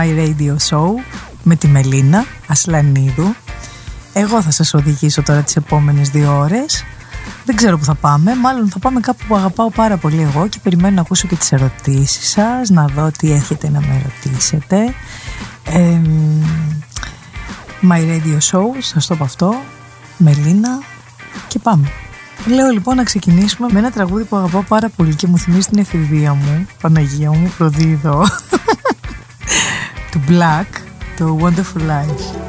My Radio Show με τη Μελίνα Ασλανίδου. Εγώ θα σας οδηγήσω τώρα τις επόμενες δύο ώρες. Δεν ξέρω που θα πάμε. Μάλλον θα πάμε κάπου που αγαπάω πάρα πολύ εγώ Και περιμένω να ακούσω και τις ερωτήσεις σας Να δω τι έχετε να με ρωτήσετε. Ε, My Radio Show Σας το πω αυτό. Μελίνα Και πάμε. Λέω λοιπόν να ξεκινήσουμε με ένα τραγούδι που αγαπάω πάρα πολύ και μου θυμίζει την εφηβεία μου, Παναγία μου, προδίδω, του Black, το Wonderful Life.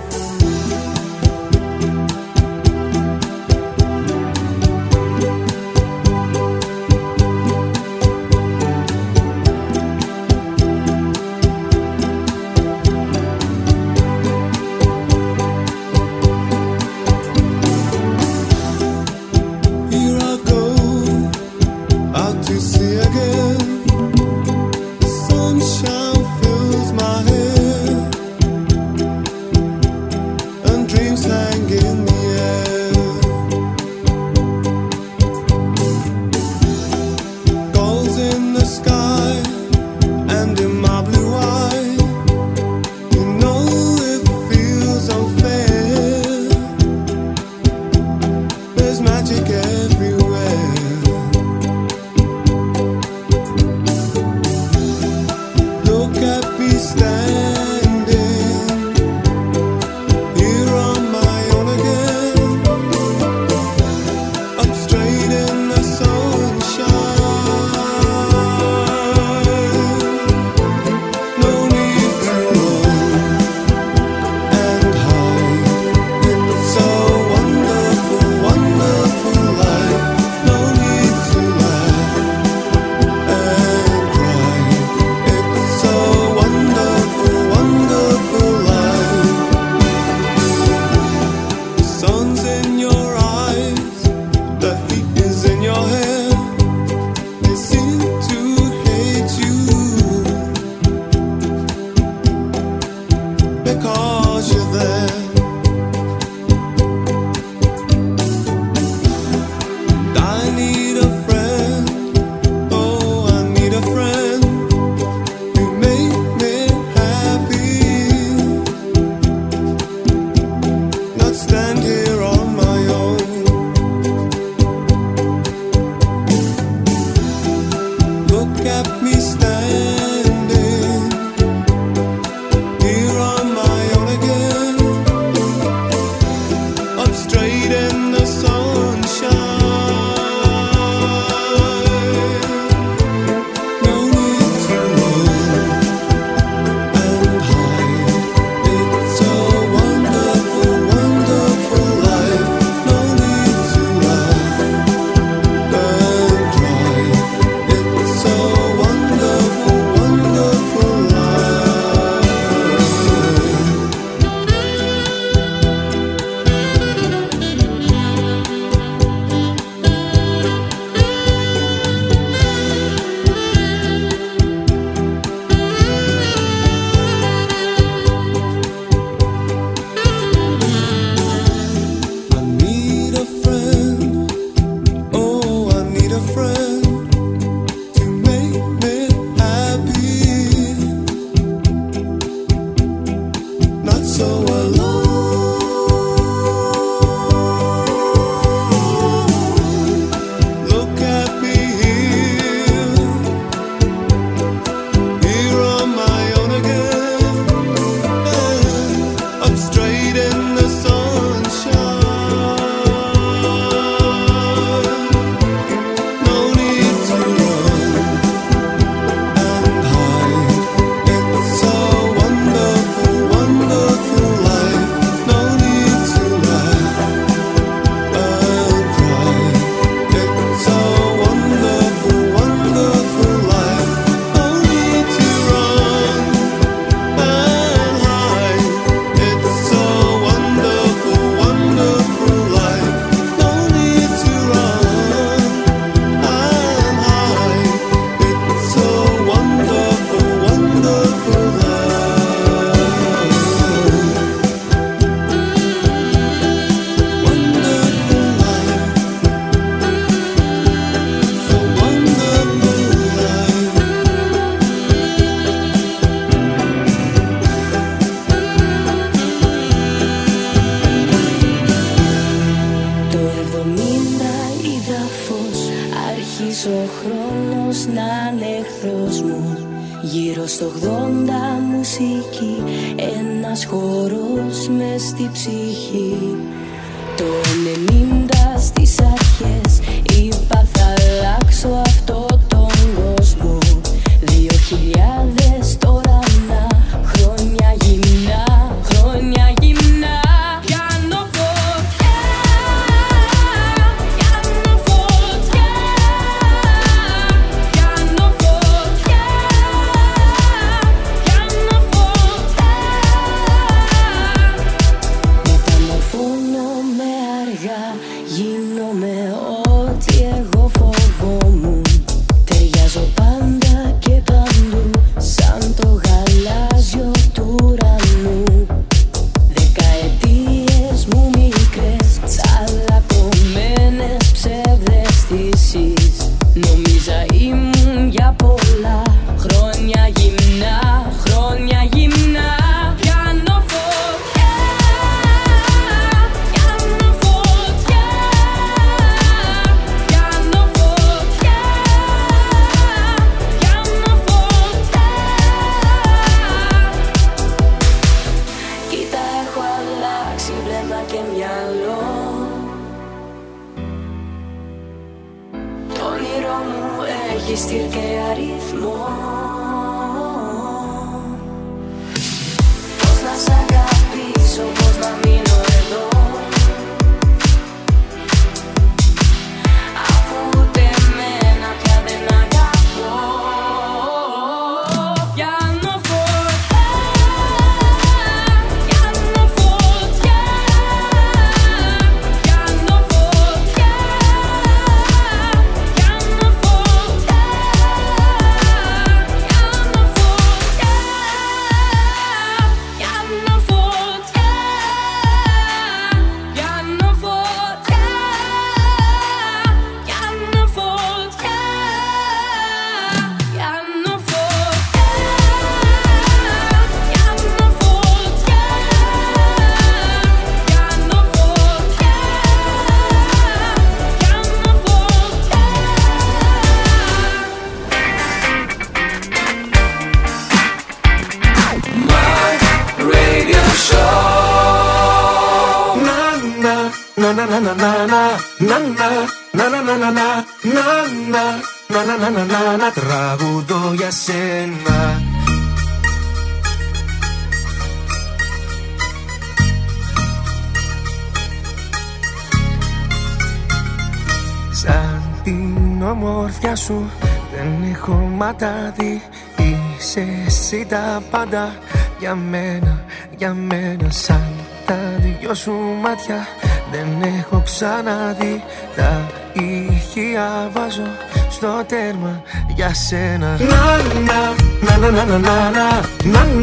Τα πάντα για μένα, για μένα σαν τα δυο σου μάτια δεν έχω ξαναδεί τα ηχεία βάζω στο τέρμα για σένα Να να να να να να να να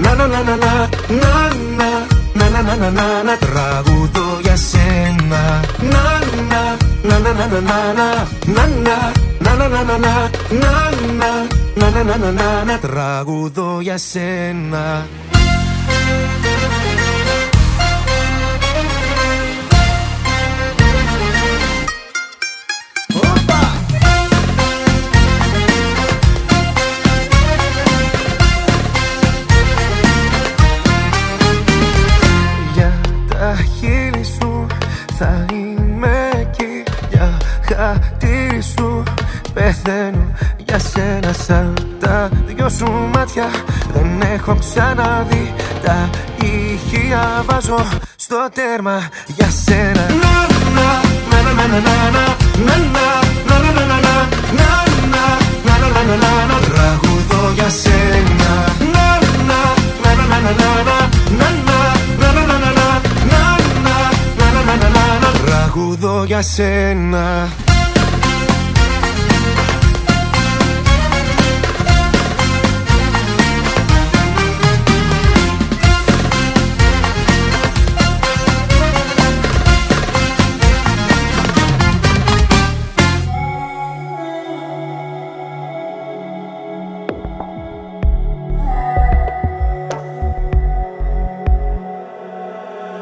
να να να να να να να να να να να να τραγουδώ για σένα Να να να να να να να να να να να να να να να να να να να τραγουδώ για σένα. Για τα χείλη σου θα είμαι εκεί Για χατήρι σου πεθαίνω σου μάτια Δεν έχω ξαναδεί τα ηχεία βάζω στο τέρμα για σένα Να να να να να να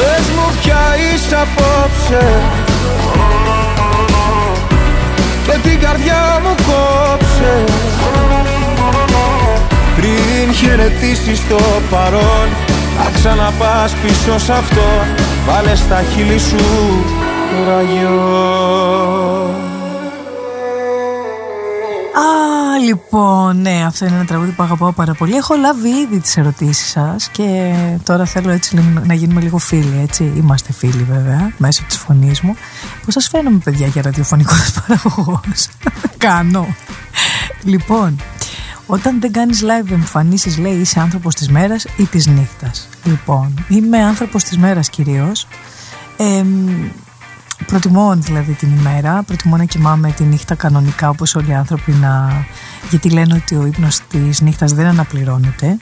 Πες μου ποια είσαι απόψε. Και την καρδιά μου κόψε. Πριν χαιρετήσεις το παρόν θα ξαναπάς πίσω σ' αυτό. Βάλε στα χείλη σου το λοιπόν, ναι, αυτό είναι ένα τραγούδι που αγαπάω πάρα πολύ. Έχω λάβει ήδη τις ερωτήσεις σας και τώρα θέλω έτσι να γίνουμε λίγο φίλοι, έτσι. Είμαστε φίλοι βέβαια, μέσω της φωνής μου. Πώς σας φαίνομαι, παιδιά, για ραδιοφωνικός παραγωγός. Κάνω. Λοιπόν, όταν δεν κάνεις live εμφανίσεις λέει είσαι άνθρωπος της μέρας ή της νύχτας. Λοιπόν, είμαι άνθρωπος της μέρας κυρίως. Ε, προτιμώ δηλαδή την ημέρα, προτιμώ να κοιμάμαι τη νύχτα κανονικά όπως όλοι οι άνθρωποι να... γιατί λένε ότι ο ύπνος της νύχτας δεν αναπληρώνεται.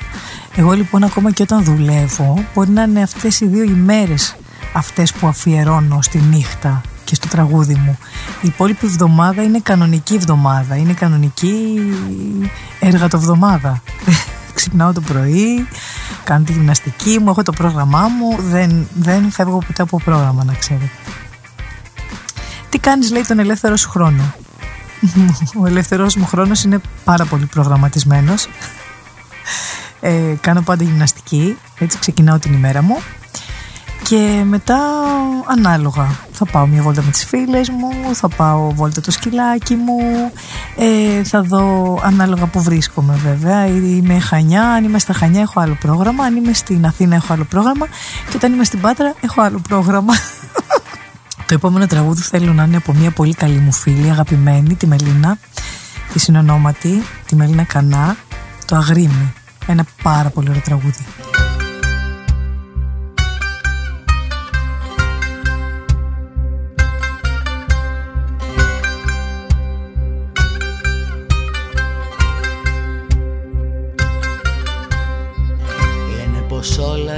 Εγώ λοιπόν ακόμα και όταν δουλεύω μπορεί να είναι αυτές οι δύο ημέρες αυτές που αφιερώνω στη νύχτα και στο τραγούδι μου. Η υπόλοιπη εβδομάδα είναι κανονική εβδομάδα. Είναι κανονική εργατοβδομάδα. Ξυπνάω το πρωί, κάνω τη γυμναστική μου, έχω το πρόγραμμά μου. Δεν, δεν φεύγω ποτέ από πρόγραμμα, να ξέρετε. Τι κάνεις, λέει, τον ελεύθερο σου χρόνο. Ο ελεύθερος μου χρόνος είναι πάρα πολύ προγραμματισμένος. Ε, κάνω πάντα γυμναστική, έτσι ξεκινάω την ημέρα μου και μετά ανάλογα θα πάω μια βόλτα με τις φίλες μου, θα πάω βόλτα το σκυλάκι μου, ε, θα δω ανάλογα που βρίσκομαι βέβαια. Είμαι Χανιά, αν είμαι στα Χανιά έχω άλλο πρόγραμμα, αν είμαι στην Αθήνα έχω άλλο πρόγραμμα και όταν είμαι στην Πάτρα έχω άλλο πρόγραμμα. Το επόμενο τραγούδι θέλω να είναι από μια πολύ καλή μου φίλη, αγαπημένη, τη Μελίνα, τη συνονόματη, τη Μελίνα Κανά, το Αγρίμι. Ένα πάρα πολύ ωραίο τραγούδι.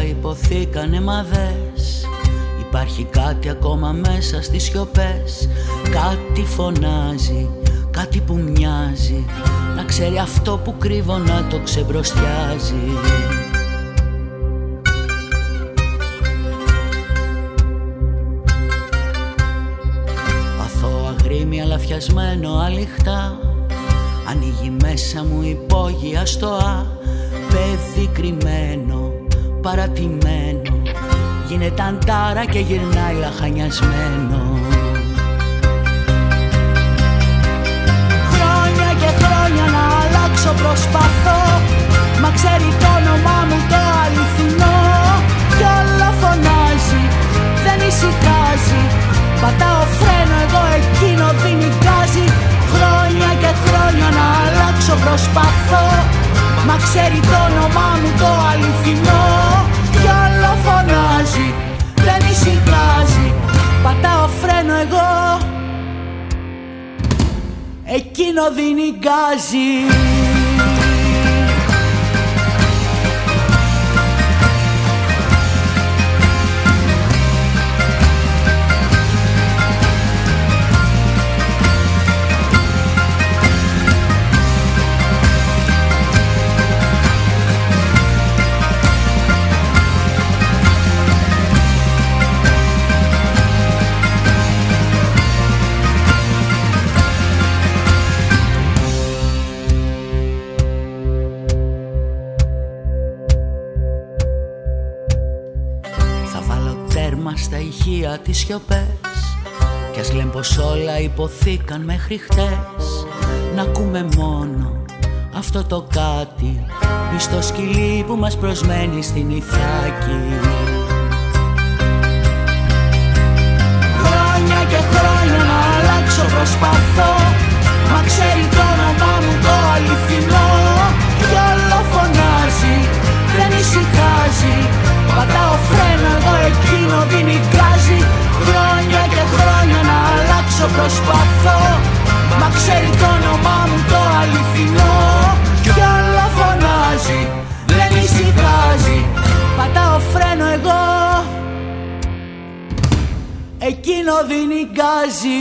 υποθήκανε μα δες Υπάρχει κάτι ακόμα μέσα στις σιωπές. Κάτι φωνάζει, κάτι που μοιάζει. Να ξέρει αυτό που κρύβω να το ξεμπροστιάζει. Αθώα γρήμη αλαφιασμένο αληχτά. Ανοίγει μέσα μου υπόγεια στοά Παιδί κρυμμένο παρατημένο Γίνεται αντάρα και γυρνάει λαχανιασμένο. Χρόνια και χρόνια να αλλάξω προσπαθώ. Μα ξέρει το όνομά μου το αληθινό. Κι όλο φωνάζει, δεν ησυχάζει. Πατάω φρένο εγώ εκείνο δίνει γκάζι. Χρόνια και χρόνια να αλλάξω προσπαθώ. Μα ξέρει το όνομά μου το αληθινό Κι άλλο φωνάζει Δεν ησυχάζει. Πατάω φρένο εγώ Εκείνο δίνει γκάζι τις σιωπές. Κι ας λένε πως όλα υποθήκαν μέχρι χτες. Να ακούμε μόνο αυτό το κάτι στο σκυλί που μας προσμένει στην Ιθάκη. Χρόνια και χρόνια να αλλάξω προσπαθώ. Μα ξέρει το όνομά μου το αληθινό. Κι όλο φωνάζει, δεν ησυχάζει Πατάω φρένο εδώ εκείνο δίνει γκάζι. Χρόνια και χρόνια να αλλάξω προσπαθώ. Μα ξέρει το όνομά μου το αληθινό. Κι όλο φωνάζει, δεν ησυχάζει Πατάω φρένο εγώ. Εκείνο δίνει γκάζι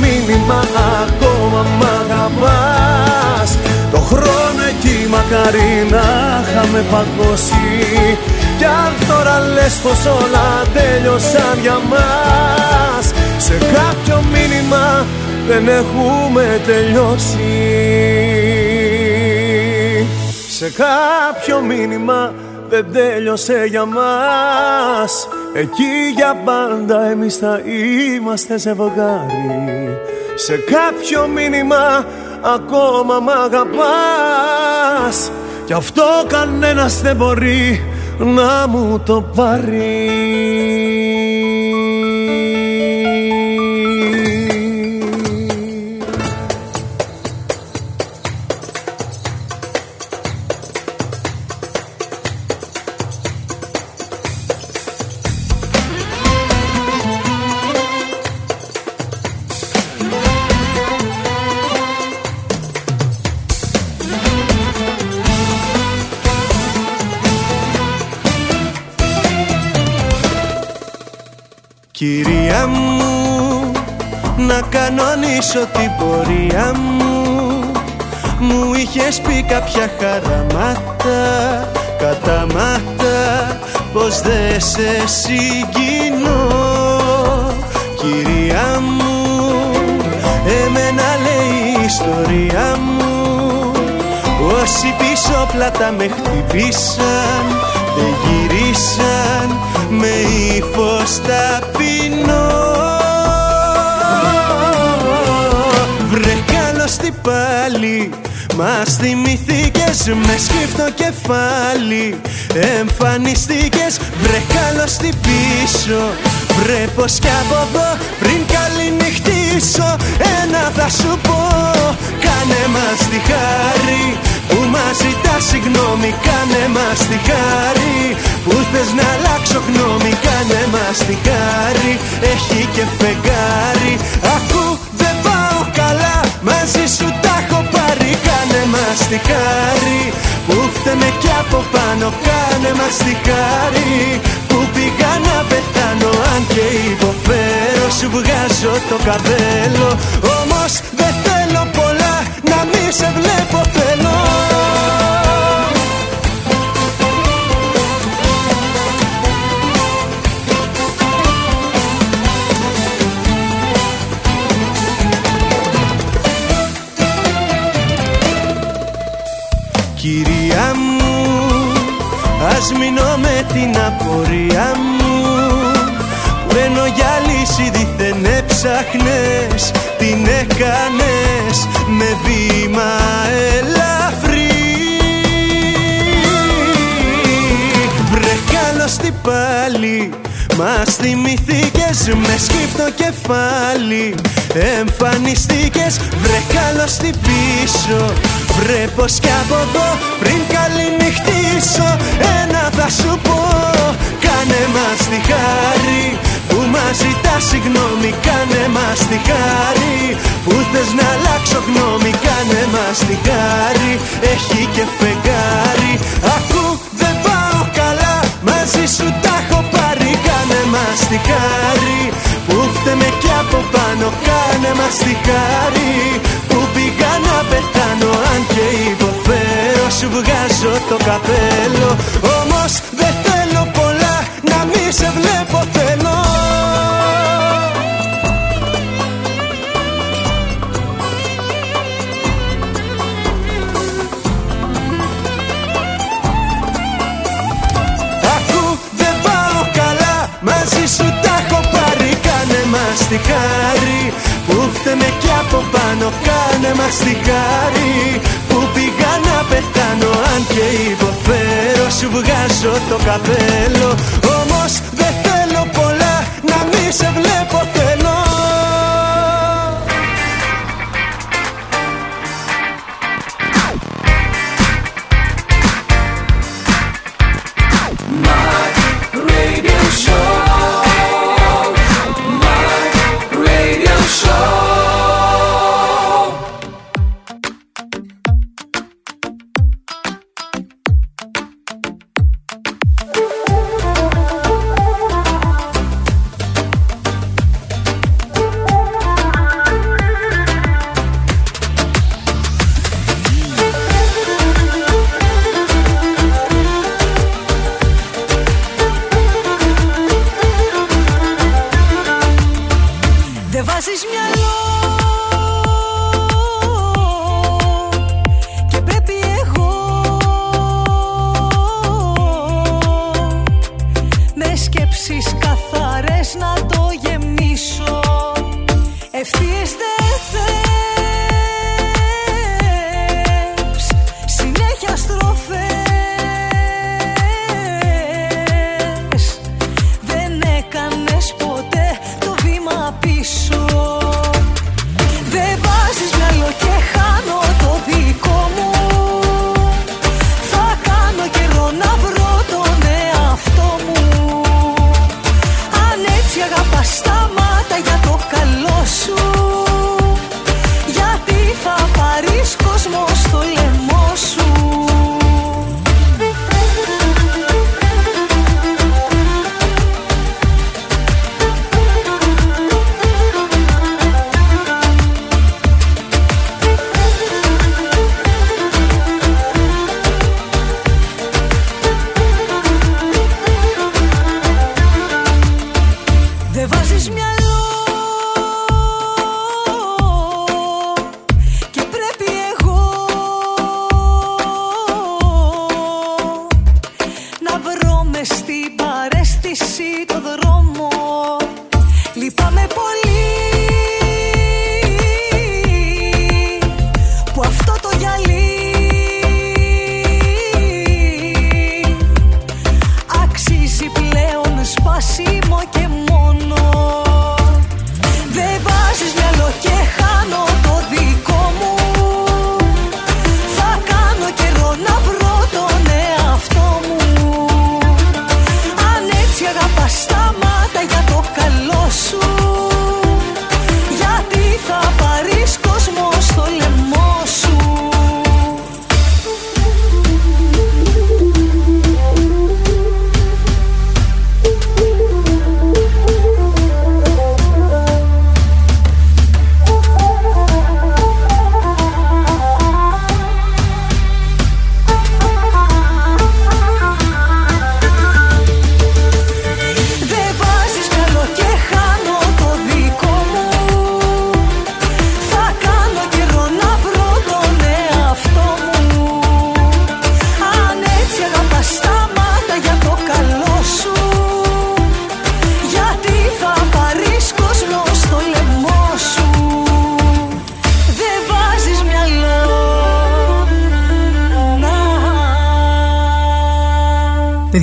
μήνυμα ακόμα μ' αγαπάς. Το χρόνο εκεί μακάρι να είχαμε παγώσει. Κι αν τώρα λες πως όλα τέλειωσαν για μας Σε κάποιο μήνυμα δεν έχουμε τελειώσει. Σε κάποιο μήνυμα δεν τέλειωσε για μας Εκεί για πάντα εμείς θα είμαστε ζευγάρι Σε κάποιο μήνυμα ακόμα μ' αγαπάς. Κι αυτό κανένας δεν μπορεί να μου το πάρει κανονίσω την πορεία μου. Μου είχες πει κάποια χαραμάτα Καταμάτα πως δεν σε συγκινώ. Κυρία μου Εμένα λέει η ιστορία μου. Όσοι πίσω πλάτα με χτυπήσαν Δεν γυρίσαν με ύφος ταπεινό στη πάλι. Μας θυμηθήκες με σκύφτο κεφάλι. Εμφανιστήκες βρε καλό στην πίσω. Βρε πως κι από εδώ πριν καληνυχτήσω. Ένα θα σου πω Κάνε μας τη χάρη. Που μας ζητάς συγγνώμη Κάνε μας τη χάρη. Που θες να αλλάξω γνώμη Κάνε μας τη χάρη. Έχει και φεγγάρι. Ακού δεν πάω καλά Μαζί σου τα έχω πάρει Κάνε μας τη χάρη. Που φταίμε κι απ' από πάνω κάνε μας τη χάρη. Που πήγα να πεθάνω αν και υποφέρω Σου βγάζω το καπέλο. Όμως δεν θέλω πολλά να μη σε βλέπω θέλω ας μείνω με την απορία μου. Μένω για λύση δίθεν έψαχνες Την έκανες με βήμα ελαφρύ. Βρε καλώς την πάλι μας θυμηθήκες με σκύπτο κεφάλι Εμφανιστήκες. Βρε καλώς την πίσω Βρε πως κι από εδώ πριν καληνυχτήσω Ένα θα σου πω. Κάνε μας τη χάρη που μας ζητάς συγγνώμη. Κάνε μας τη χάρη που θες να αλλάξω γνώμη. Κάνε μας τη χάρη έχει και φεγγάρι. Ακού δεν πάω καλά μαζί σου τα έχω πάρει. Κάνε μας τη χάρη που φταίμε κι από πάνω. Κάνε μας τη χάρη που πήγα να πεθάνω Αν και υποφέρω σου βγάζω το καπέλο. Όμως δεν θέλω πολλά να μη σε βλέπω θέλω. Ακού δεν πάω καλά μαζί σου τα έχω πάρει. Κάνε μας τη χάρη που φταίμε κι από πάνω Κάνε μας τη χάρη που πήγα να πεθάνω Αν και υποφέρω σου βγάζω το καπέλο. Όμως δεν θέλω πολλά να μη σε βλέπω θέλω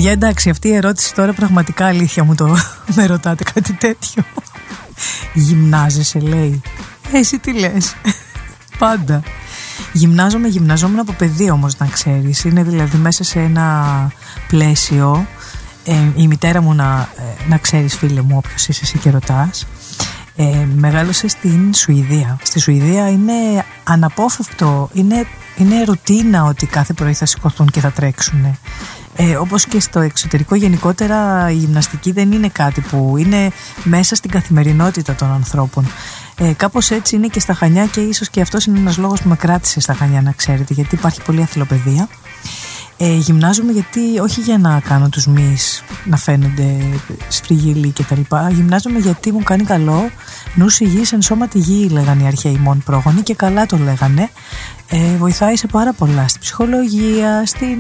Παιδιά, εντάξει, αυτή η ερώτηση τώρα πραγματικά αλήθεια μου το με ρωτάτε κάτι τέτοιο. Γυμνάζεσαι, λέει. Ε, εσύ τι λες. Πάντα. Γυμνάζομαι, γυμναζόμουν από παιδί όμως να ξέρεις. Είναι δηλαδή μέσα σε ένα πλαίσιο ε, η μητέρα μου να, ε, να ξέρεις φίλε μου όποιος είσαι εσύ και ρωτάς ε, μεγάλωσε στην Σουηδία. Στη Σουηδία είναι αναπόφευκτο, είναι, είναι ρουτίνα ότι κάθε πρωί θα σηκωθούν και θα τρέξουν. Ε, όπως και στο εξωτερικό γενικότερα η γυμναστική δεν είναι κάτι που είναι μέσα στην καθημερινότητα των ανθρώπων. Ε, κάπως έτσι είναι και στα Χανιά και ίσως και αυτός είναι ένας λόγος που με κράτησε στα Χανιά να ξέρετε γιατί υπάρχει πολλή αθλοπαιδεία. Ε, γυμνάζομαι γιατί όχι για να κάνω τους μυς να φαίνονται σφριγγυλοί και τα λοιπά. Γυμνάζομαι γιατί μου κάνει καλό νους υγιής εν σώμα τη γη λέγανε οι αρχαίοι μόν πρόγονοι και καλά το λέγανε. Ε, βοηθάει σε πάρα πολλά στην ψυχολογία, στην,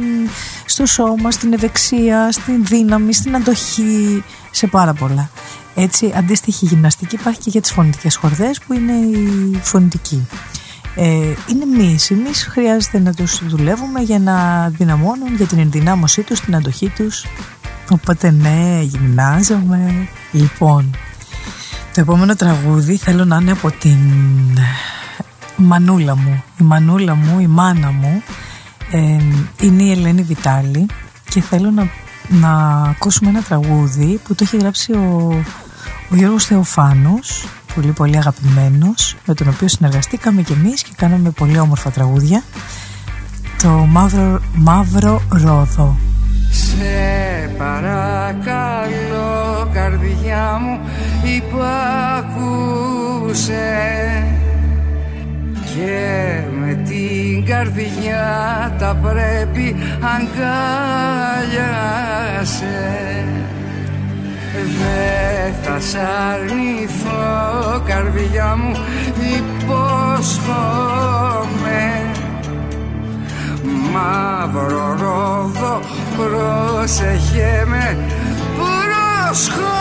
στο σώμα, στην ευεξία, στην δύναμη, στην αντοχή, σε πάρα πολλά. Έτσι, αντίστοιχη γυμναστική υπάρχει και για τις φωνητικές χορδές που είναι η φωνητική. Ε, είναι μυς. Οι χρειάζεται να τους δουλεύουμε για να δυναμώνουν για την ενδυνάμωσή τους, την αντοχή τους. Οπότε ναι, γυμνάζομαι. Λοιπόν, το επόμενο τραγούδι θέλω να είναι από την μανούλα μου. Η μανούλα μου, η μάνα μου ε, είναι η Ελένη Βιτάλη και θέλω να, να ακούσουμε ένα τραγούδι που το έχει γράψει ο, ο Γιώργος Θεοφάνος πολύ πολύ αγαπημένος με τον οποίο συνεργαστήκαμε και εμείς και κάναμε πολύ όμορφα τραγούδια. Το Μαύρο, Μαύρο Ρόδο. Σε παρακαλώ καρδιά μου υπακούσε και με την καρδιά τα πρέπει αγκάλιασε Δε θα σ' αρνηθώ καρδιά μου υπόσχομαι. Μαύρο ρόδο πρόσεχε με προσχόμαι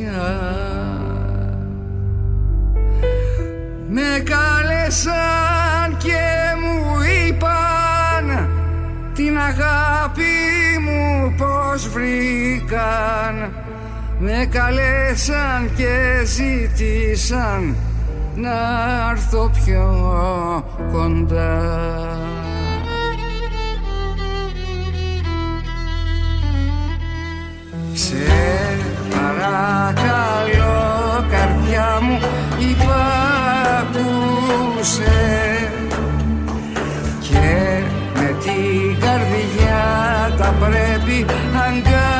μοναξιά με κάλεσαν και μου είπαν την αγάπη μου πως βρήκαν. Με καλέσαν και ζήτησαν να έρθω πιο κοντά παρακαλώ καρδιά μου υπάκουσε και με την καρδιά τα πρέπει αγκάλιασε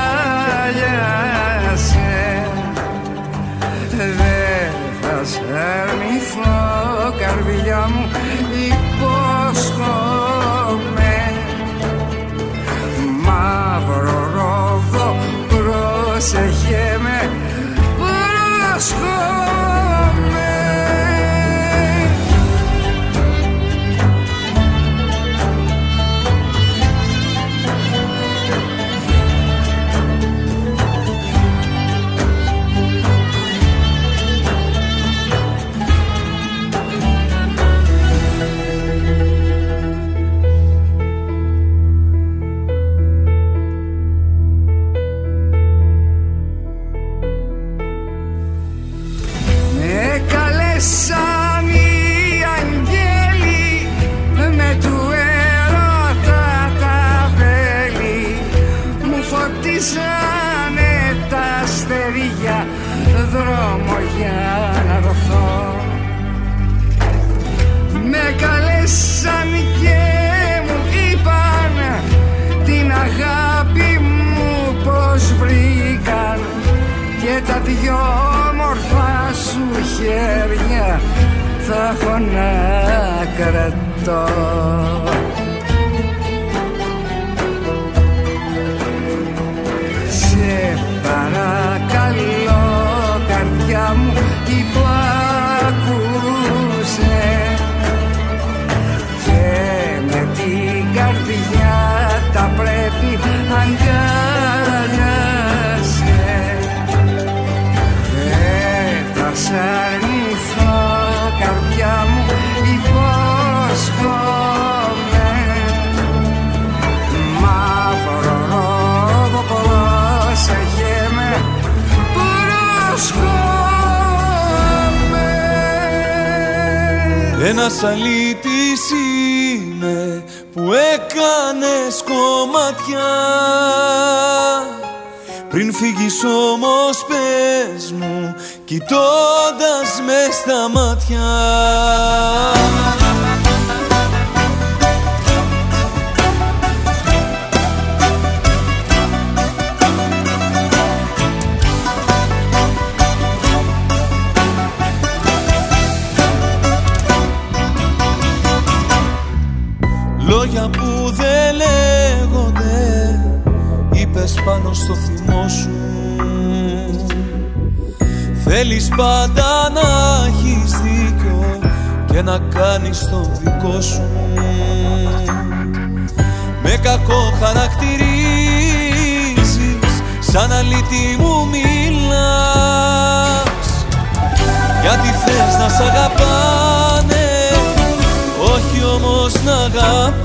θα έχω να κρατώ Ένας αλήτης είμαι που έκανες κομμάτια. Πριν φύγεις όμως πες μου κοιτώντας μες στα μάτια Θέλεις πάντα να έχεις δίκιο και να κάνεις το δικό σου. Με κακό χαρακτηρίζεις σαν αλήτη μου μιλάς. Γιατί θες να σ' αγαπάνε όχι όμως να αγαπάς.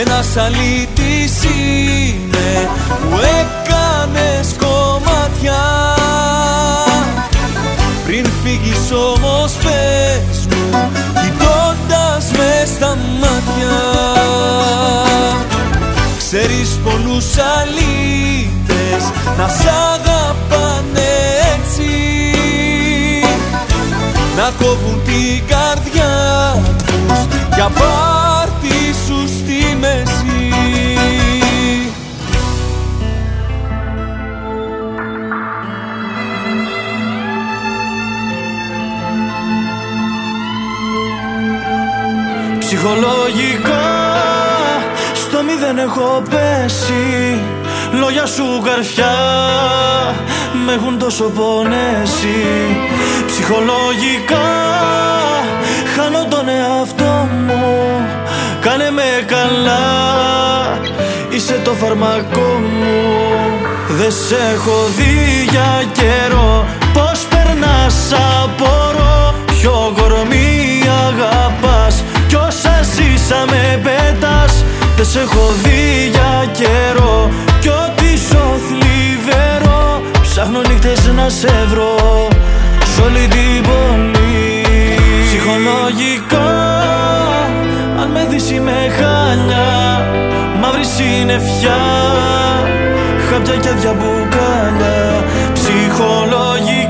Ένας αλήτης είναι που έκανες όμως πες μου κοιτώντας με στα μάτια. Ξέρεις πολλούς αλήτες να σ' αγαπάνε έτσι να κόβουν την καρδιά τους για πάρτι σου στη μέση Ψυχολογικά στο μηδέν έχω πέσει. Λόγια σου καρφιά με έχουν τόσο πονέσει. Ψυχολογικά χάνω τον εαυτό μου. Κάνε με καλά, είσαι το φαρμακό μου. Δεν σε έχω δει για καιρό. Πώς περνάς απορώ. Ποιο κορμί αγαπάς Κι όσα ζήσαμε πέτας. Δεν σε έχω δει για καιρό. Κι ό,τι σω θλιβερό Ψάχνω νύχτες να σε βρω. Σ' όλη την πόλη. Ψυχολογικά Αν με δεις είμαι χάλια. Μαύρη συννεφιά. Χάπια και άδεια μπουκάλια. Ψυχολογικά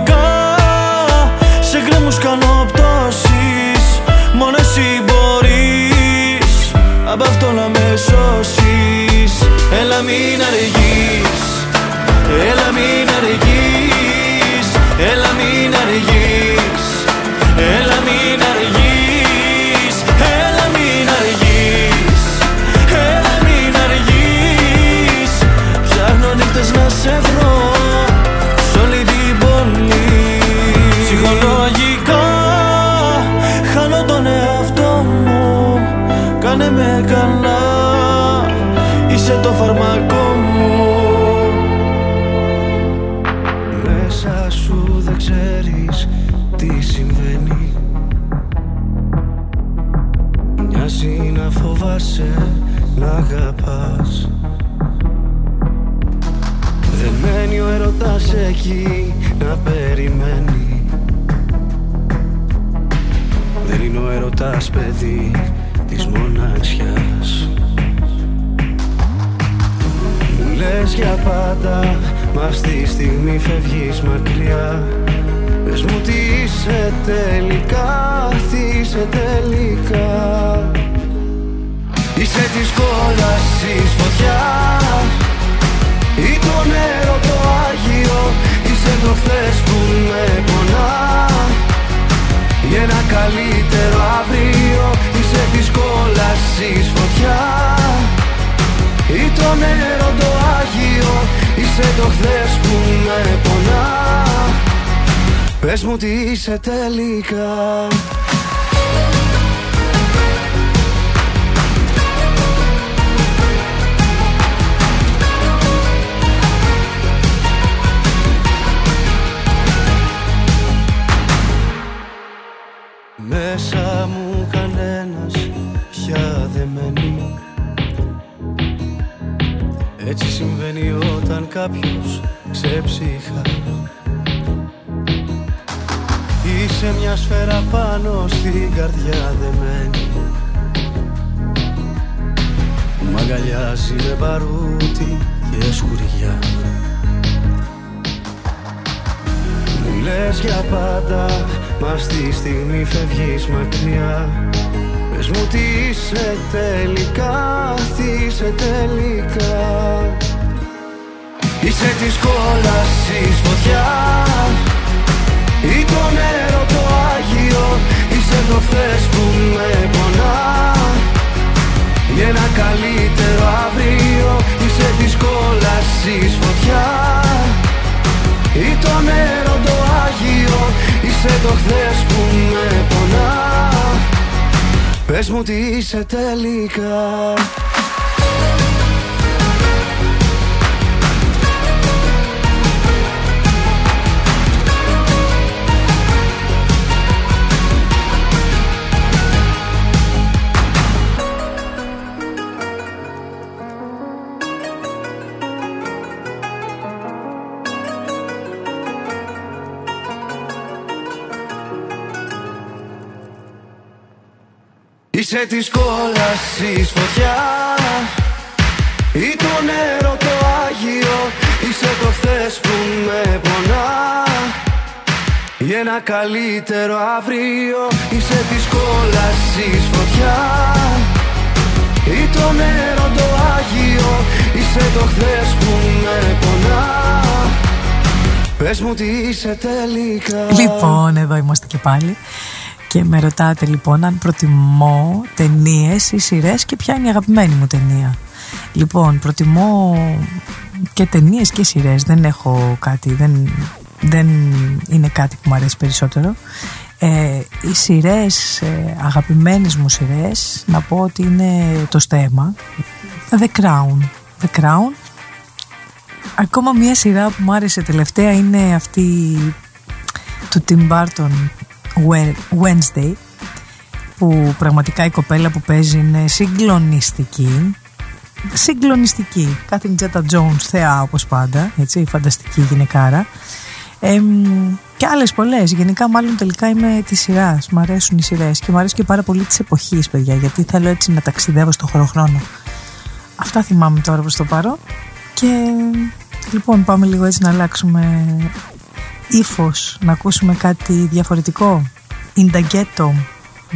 Είσαι το χθες που με πονά. Πες μου τι είσαι τελικά στην καρδιά δεμένη. Μ' αγκαλιάζει με παρούτι και σκουριά. Μου λες για πάντα Μα στη στιγμή φεύγεις μακριά. Πες μου τι είσαι τελικά, τι είσαι τελικά. Είσαι της κόλασης φωτιά. Ή το νερό το Άγιο Είσαι το χθες που με πονά. Για ένα καλύτερο αύριο Είσαι της κόλασης φωτιά. Ή το νερό το Άγιο Είσαι το χθες που με πονά. Πες μου τι είσαι τελικά Είσαι της κόλασης φωτιά. Ή το νερό το Άγιο Είσαι το χθες που με πονά. Για ένα καλύτερο αύριο Είσαι της κόλασης φωτιά. Ή το νερό το Άγιο Είσαι το χθες που με πονά. Πες μου τι είσαι τελικά. Λοιπόν, εδώ είμαστε και πάλι και με ρωτάτε λοιπόν αν προτιμώ ταινίες ή σειρές και ποια είναι η αγαπημένη μου ταινία. Λοιπόν, προτιμώ και ταινίες και σειρές. Δεν έχω κάτι, δεν, δεν είναι κάτι που μου αρέσει περισσότερο. Ε, οι σειρές, ε, αγαπημένες μου σειρές, να πω ότι είναι το στέμα. The Crown. The Crown. Ακόμα μια σειρά που μου άρεσε τελευταία είναι αυτή του Tim Burton Wednesday που πραγματικά η κοπέλα που παίζει είναι συγκλονιστική. Συγκλονιστική. Κάθιν Τζέτα Jones θεά όπως πάντα έτσι, φανταστική γυναικάρα. Ε, και άλλες πολλές. Γενικά μάλλον τελικά είμαι της σειράς. Μ' αρέσουν οι σειρές και μου αρέσει και πάρα πολύ της εποχής, παιδιά γιατί θέλω έτσι να ταξιδεύω στο χωροχρόνο. Αυτά θυμάμαι τώρα προς το παρόν. Και λοιπόν πάμε λίγο έτσι να αλλάξουμε ύφος να ακούσουμε κάτι διαφορετικό. In the Ghetto,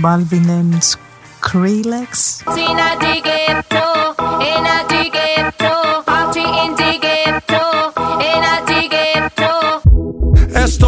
Balvin and Skrillex.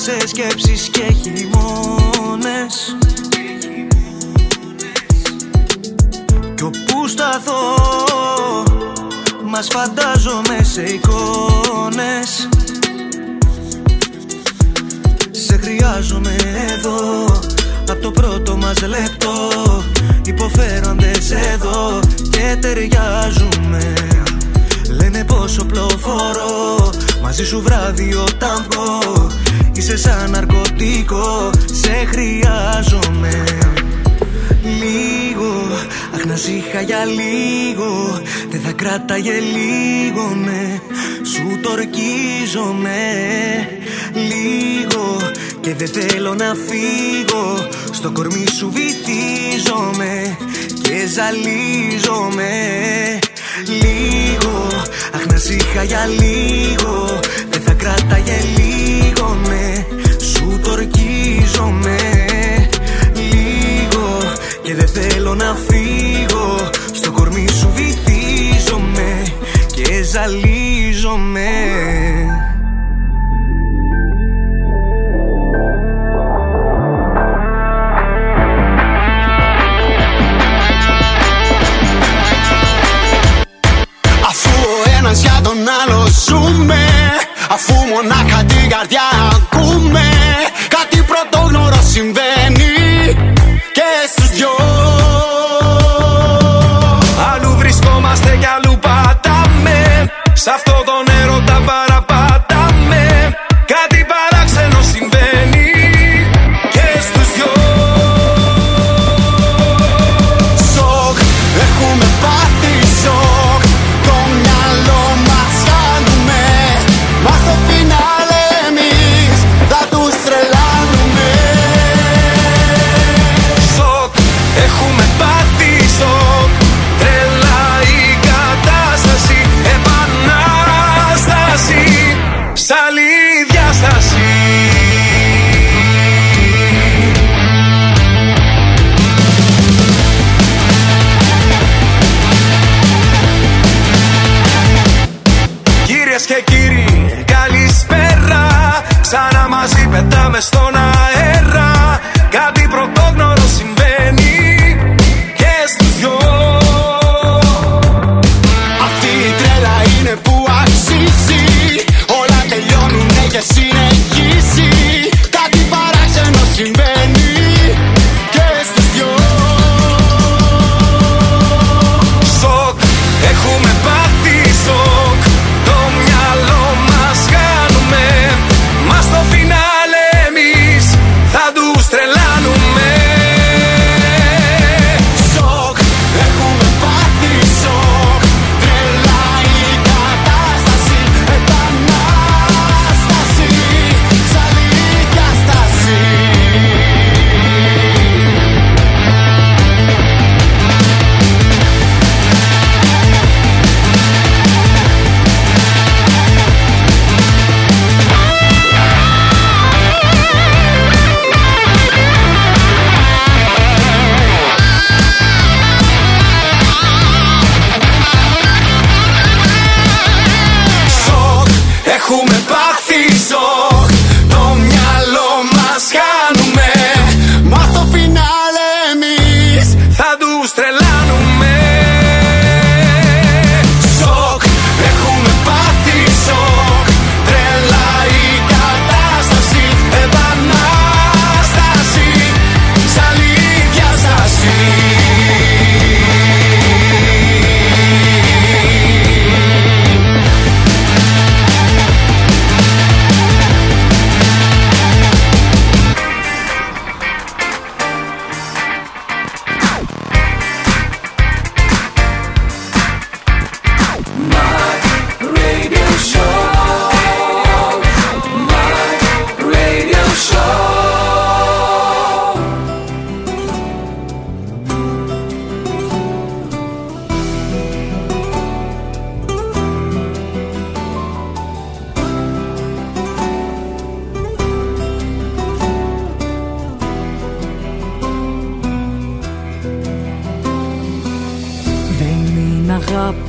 Σε σκέψεις και χειμώνες. Κι όπου σταθώ Μας φαντάζομαι σε εικόνες. Σε χρειάζομαι εδώ Από το πρώτο μας λεπτό. Υποφέροντες εδώ Και ταιριάζουμε Λένε πόσο πλοφορώ Μαζί σου βράδυ όταν βγω Είσαι σαν ναρκωτικό, σε χρειάζομαι Λίγο, αχ να ζήχα για λίγο. Δεν θα κράταγε λίγο με Σου τορκίζομαι Λίγο. Και δεν θέλω να φύγω. Στο κορμί σου βυθίζομαι Και ζαλίζομαι Λίγο, αχ να ζήχα για λίγο. Δεν θα κράταγε λίγο με Σου τορκίζομαι. Λίγο. Και δεν θέλω να φύγω. Στο κορμί σου βυθίζομαι. Και ζαλίζομαι fumo na ka dy gardia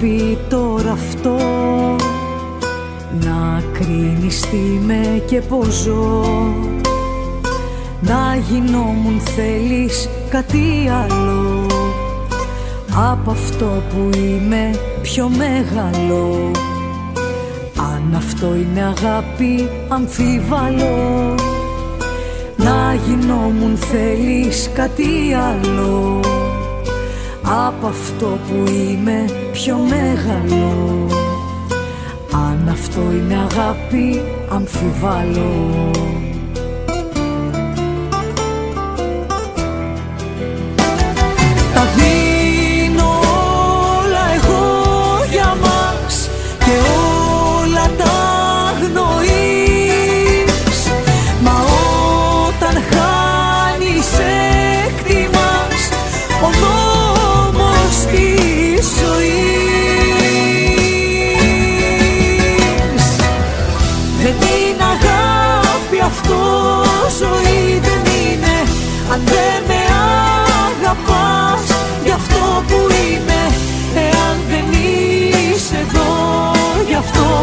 αγάπη τώρα αυτό. Να κρίνεις τι με και πως ζω. Να γινόμουν θέλεις κάτι άλλο. Από αυτό που είμαι πιο μεγάλο. Αν αυτό είναι αγάπη αμφίβαλο. Να γινόμουν θέλεις κάτι άλλο. Από αυτό που είμαι πιο μεγάλο. Αν αυτό είναι αγάπη αμφιβάλλω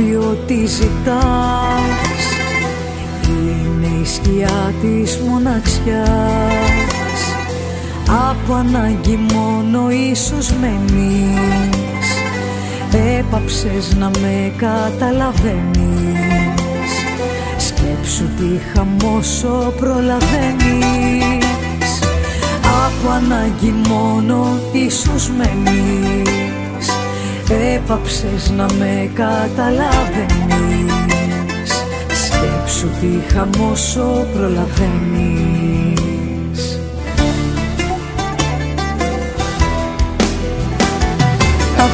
αγάπη ό,τι ζητάς. Σκιά της μοναξιάς. Από ανάγκη μόνο ίσως μένεις. Έπαψες να με καταλαβαίνεις. Σκέψου τι χαμόσο προλαβαίνεις. Από ανάγκη μόνο ίσως μένεις Έπαψες να με καταλαβαίνεις. Σου τι χαμόσο προλαβαίνεις. Τα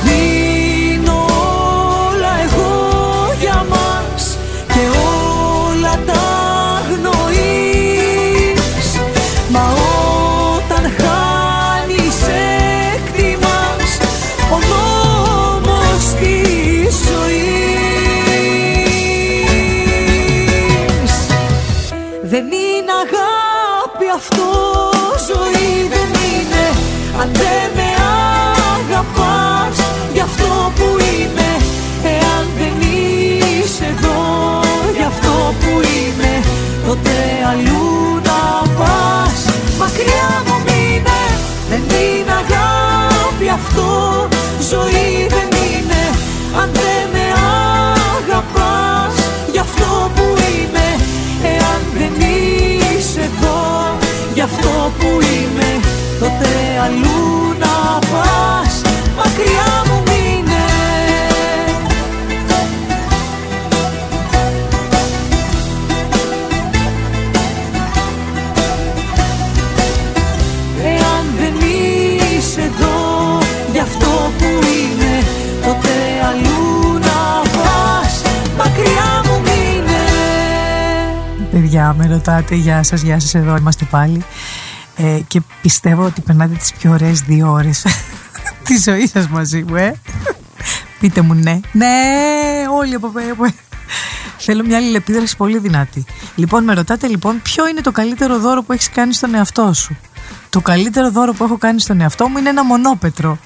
ρωτάτε, γεια σας, γεια σας, εδώ είμαστε πάλι ε, και πιστεύω ότι περνάτε τις πιο ωραίες δύο ώρες της ζωής σας μαζί μου, ε. Πείτε μου ναι. Ναι, όλοι από πέρα. Θέλω μια αλληλεπίδραση πολύ δυνατή. Λοιπόν, με ρωτάτε λοιπόν ποιο είναι το καλύτερο δώρο που έχεις κάνει στον εαυτό σου; Το καλύτερο δώρο που έχω κάνει στον εαυτό μου είναι ένα μονόπετρο.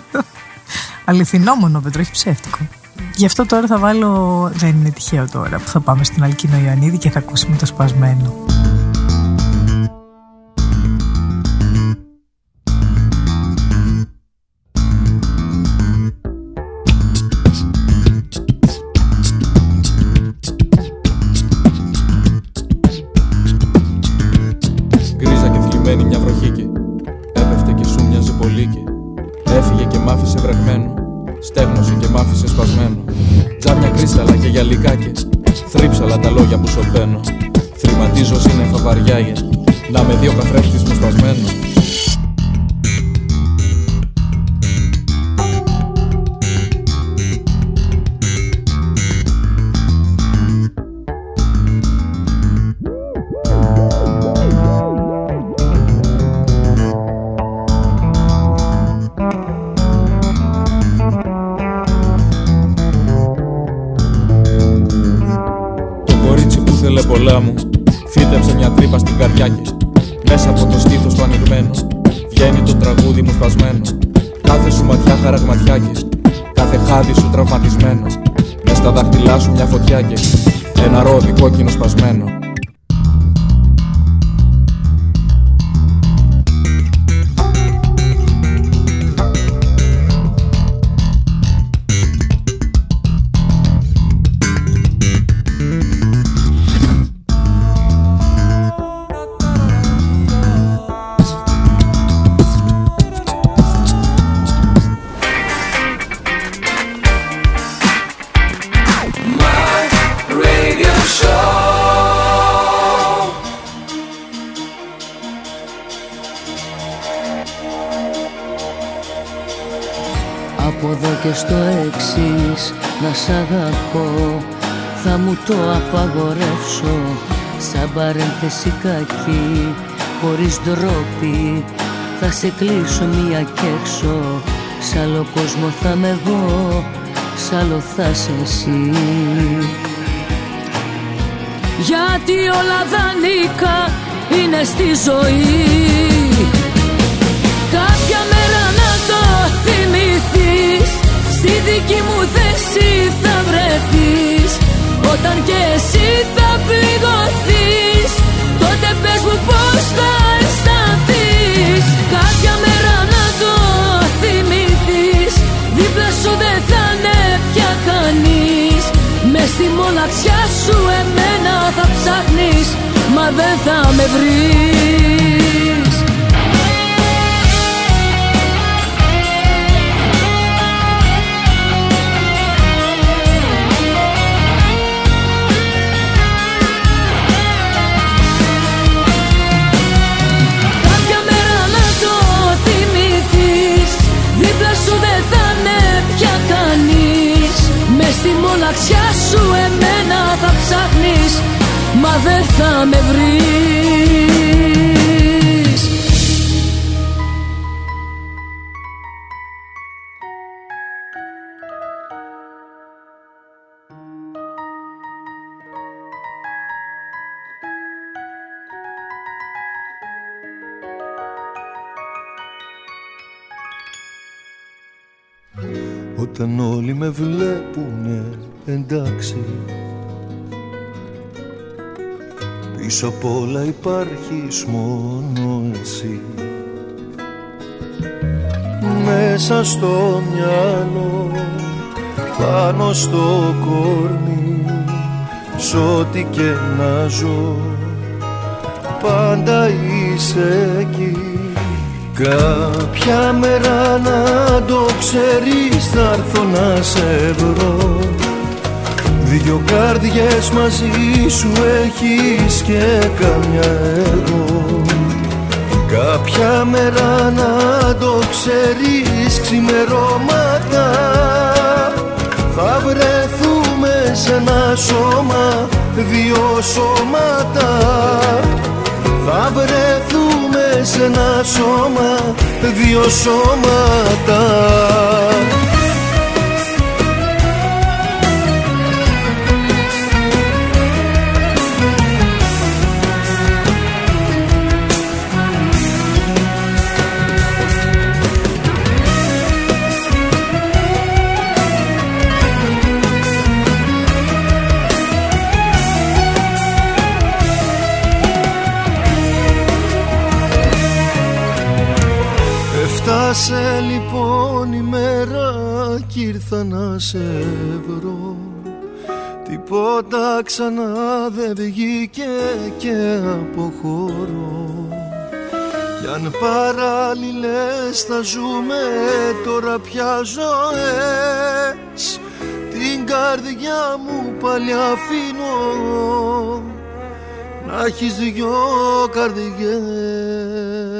Αληθινό μονόπετρο, όχι ψεύτικο. Γι' αυτό τώρα θα βάλω. Δεν είναι τυχαίο τώρα που θα πάμε στην Αλκίνο Ιωαννίδη και θα ακούσουμε το σπασμένο. Λόγια που σωπαίνω. Θρηματίζω σύννεφα βαριάγε. Να με δύο καθρέφτης μου σπασμένο. Ένα ρόδι κόκκινο σπασμένο το απαγορεύσω Σαν παρένθεση κακή. Χωρίς ντρόπι Θα σε κλείσω μία κι έξω. Σ' άλλο κόσμο θα με εγώ Σ' άλλο θα σε εσύ. Γιατί όλα δανείκα είναι στη ζωή. Κάποια μέρα να το θυμηθείς Στη δική μου θέση θα βρεθείς. Όταν και εσύ θα πληγωθείς. Τότε πες μου πως θα αισθανθείς. Κάποια μέρα να το θυμηθείς. Δίπλα σου δεν θα είναι πια κανείς. Μες στη μοναξιά σου εμένα θα ψάχνεις. Μα δεν θα με βρεις Στη μοναξιά σου εμένα θα ψάχνεις Μα δεν θα με βρεις Όταν όλοι με βλέπουνε εντάξει. Πίσω απ' όλα υπάρχεις μόνο εσύ. Μέσα στο μυαλό πάνω στο κορμί Σ' ό,τι και να ζω πάντα είσαι εκεί Κάποια μέρα να το ξέρεις θα έρθω να σε βρω. Δυο καρδιές μαζί σου έχεις και καμιά εγώ. Κάποια μέρα να το ξέρεις ξημερώματα. Θα βρεθούμε σε ένα σώμα, δύο σώματα. Θα βρεθούμε σε ένα σώμα, δύο σώματα ήρθα να σε βρω Τίποτα ξανά δεν βγήκε και αποχωρώ. Κι αν παράλληλες θα ζούμε τώρα πια ζωές. Την καρδιά μου πάλι αφήνω. Να έχεις δυο καρδιές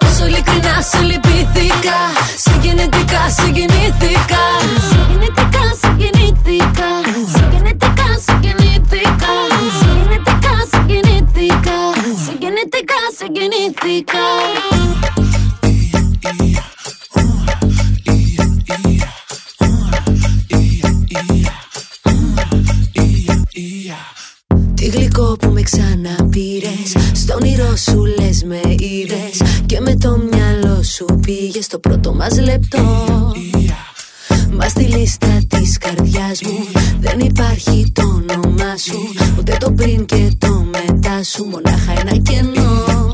Πόσο ειλικρινά σε λυπήθηκα. Συγκινητικά συγκινήθηκα. Συγκινητικά συγκινήθηκα. Συγκινητικά συγκινήθηκα. Συγκινητικά συγκινήθηκα. Συγκινητικά συγκινήθηκα στο πρώτο μας λεπτό. Μα στη λίστα της καρδιάς μου Δεν υπάρχει το όνομά σου. Ούτε το πριν και το μετά σου. Μονάχα ένα κενό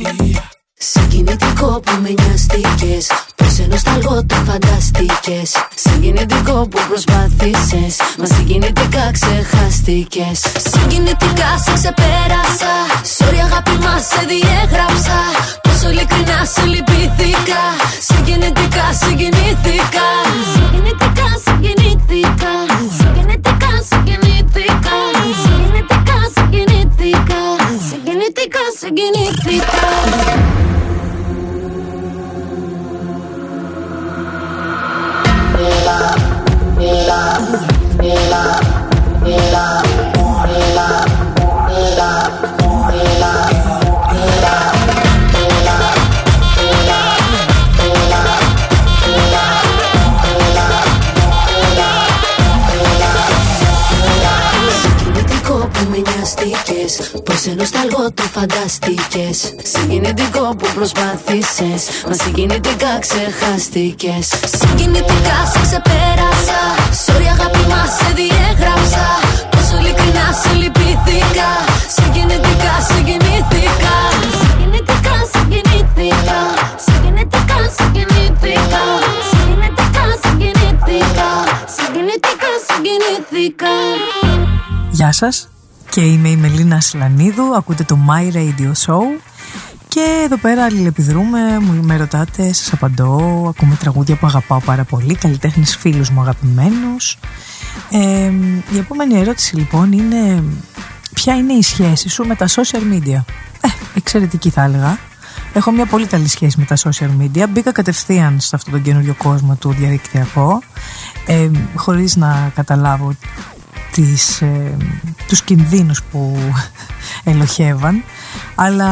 Συγκινητικό που με νοιαστήκες Πως ενός σταλγό το φανταστήκες Συγκινητικό που προσπάθησες Μα συγκινητικά ξεχάστηκες. Συγκινητικά σε ξεπέρασα Sorry αγάπη μας σε διέγραψα. Πόσο ειλικρινά σε λυπήθηκα Μα συγκινητικά ξεχάστηκες. Συγκινητικά σε ξεπέρασα. Sorry αγάπη μας σε διέγραψα. Πόσο ειλικρινά σε λυπήθηκα. Συγκινητικά συγκινήθηκα. Συγκινητικά συγκινήθηκα. Συγκινητικά συγκινήθηκα. Συγκινητικά συγκινήθηκα. Συγκινητικά συγκινήθηκα. Γεια σας. Και είμαι η Μελίνα Σλανίδου, ακούτε το My Radio Show και εδώ πέρα αλληλεπιδρούμε, μου με ρωτάτε, σας απαντώ, ακούμε τραγούδια που αγαπάω πάρα πολύ, καλλιτέχνες φίλους μου αγαπημένους. Ε, η επόμενη ερώτηση λοιπόν είναι ποια είναι η σχέση σου με τα social media; Ε, εξαιρετική θα έλεγα. Έχω μια πολύ καλή σχέση με τα social media. Μπήκα κατευθείαν σε αυτόν τον καινούριο κόσμο του διαδικτυακό, ε, χωρίς να καταλάβω τις, ε, τους κινδύνους που ελοχεύαν αλλά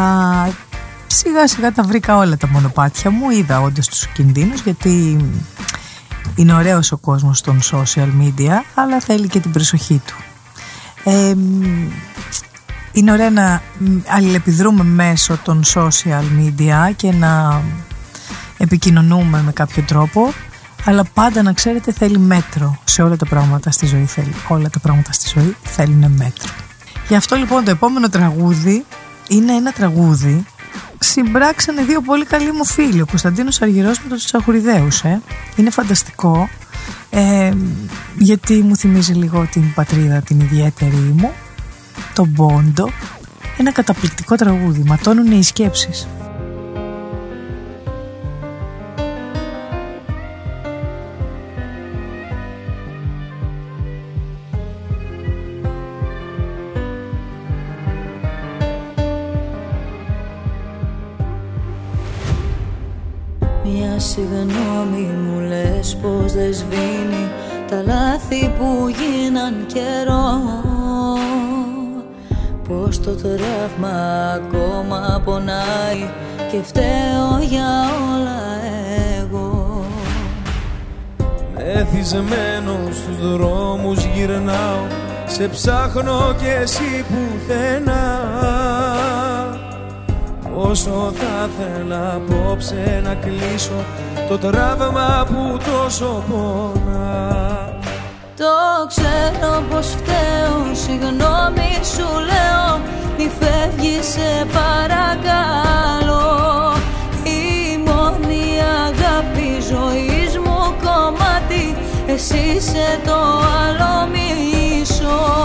σιγά σιγά τα βρήκα όλα τα μονοπάτια μου είδα όντως τους κινδύνους γιατί είναι ωραίος ο κόσμος των social media αλλά θέλει και την προσοχή του ε, είναι ωραία να αλληλεπιδρούμε μέσω των social media και να επικοινωνούμε με κάποιο τρόπο αλλά πάντα να ξέρετε θέλει μέτρο σε όλα τα πράγματα στη ζωή θέλει. Όλα τα πράγματα στη ζωή θέλουν μέτρο. Γι' αυτό λοιπόν το επόμενο τραγούδι είναι ένα τραγούδι συμπράξανε δύο πολύ καλοί μου φίλοι ο Κωνσταντίνος Αργυρός με τους Τσαχουριδέους ε. είναι φανταστικό. Ε, γιατί μου θυμίζει λίγο την πατρίδα την ιδιαίτερη μου τον Πόντο. Ένα καταπληκτικό τραγούδι. Ματώνουν οι σκέψεις συγγνώμη μου λες πως δεν σβήνει τα λάθη που γίναν καιρό. Πως το τραύμα ακόμα πονάει Και φταίω για όλα εγώ. Μεθυσμένο στους δρόμους γυρνάω Σε ψάχνω και εσύ πουθενά Όσο θα θέλα απόψε να κλείσω Το τραύμα που τόσο πονά. Το ξέρω πως φταίω Συγγνώμη σου λέω Μη φεύγεις σε παρακαλώ. Η μόνη αγάπη ζωής μου κομμάτι Εσύ είσαι το άλλο μισό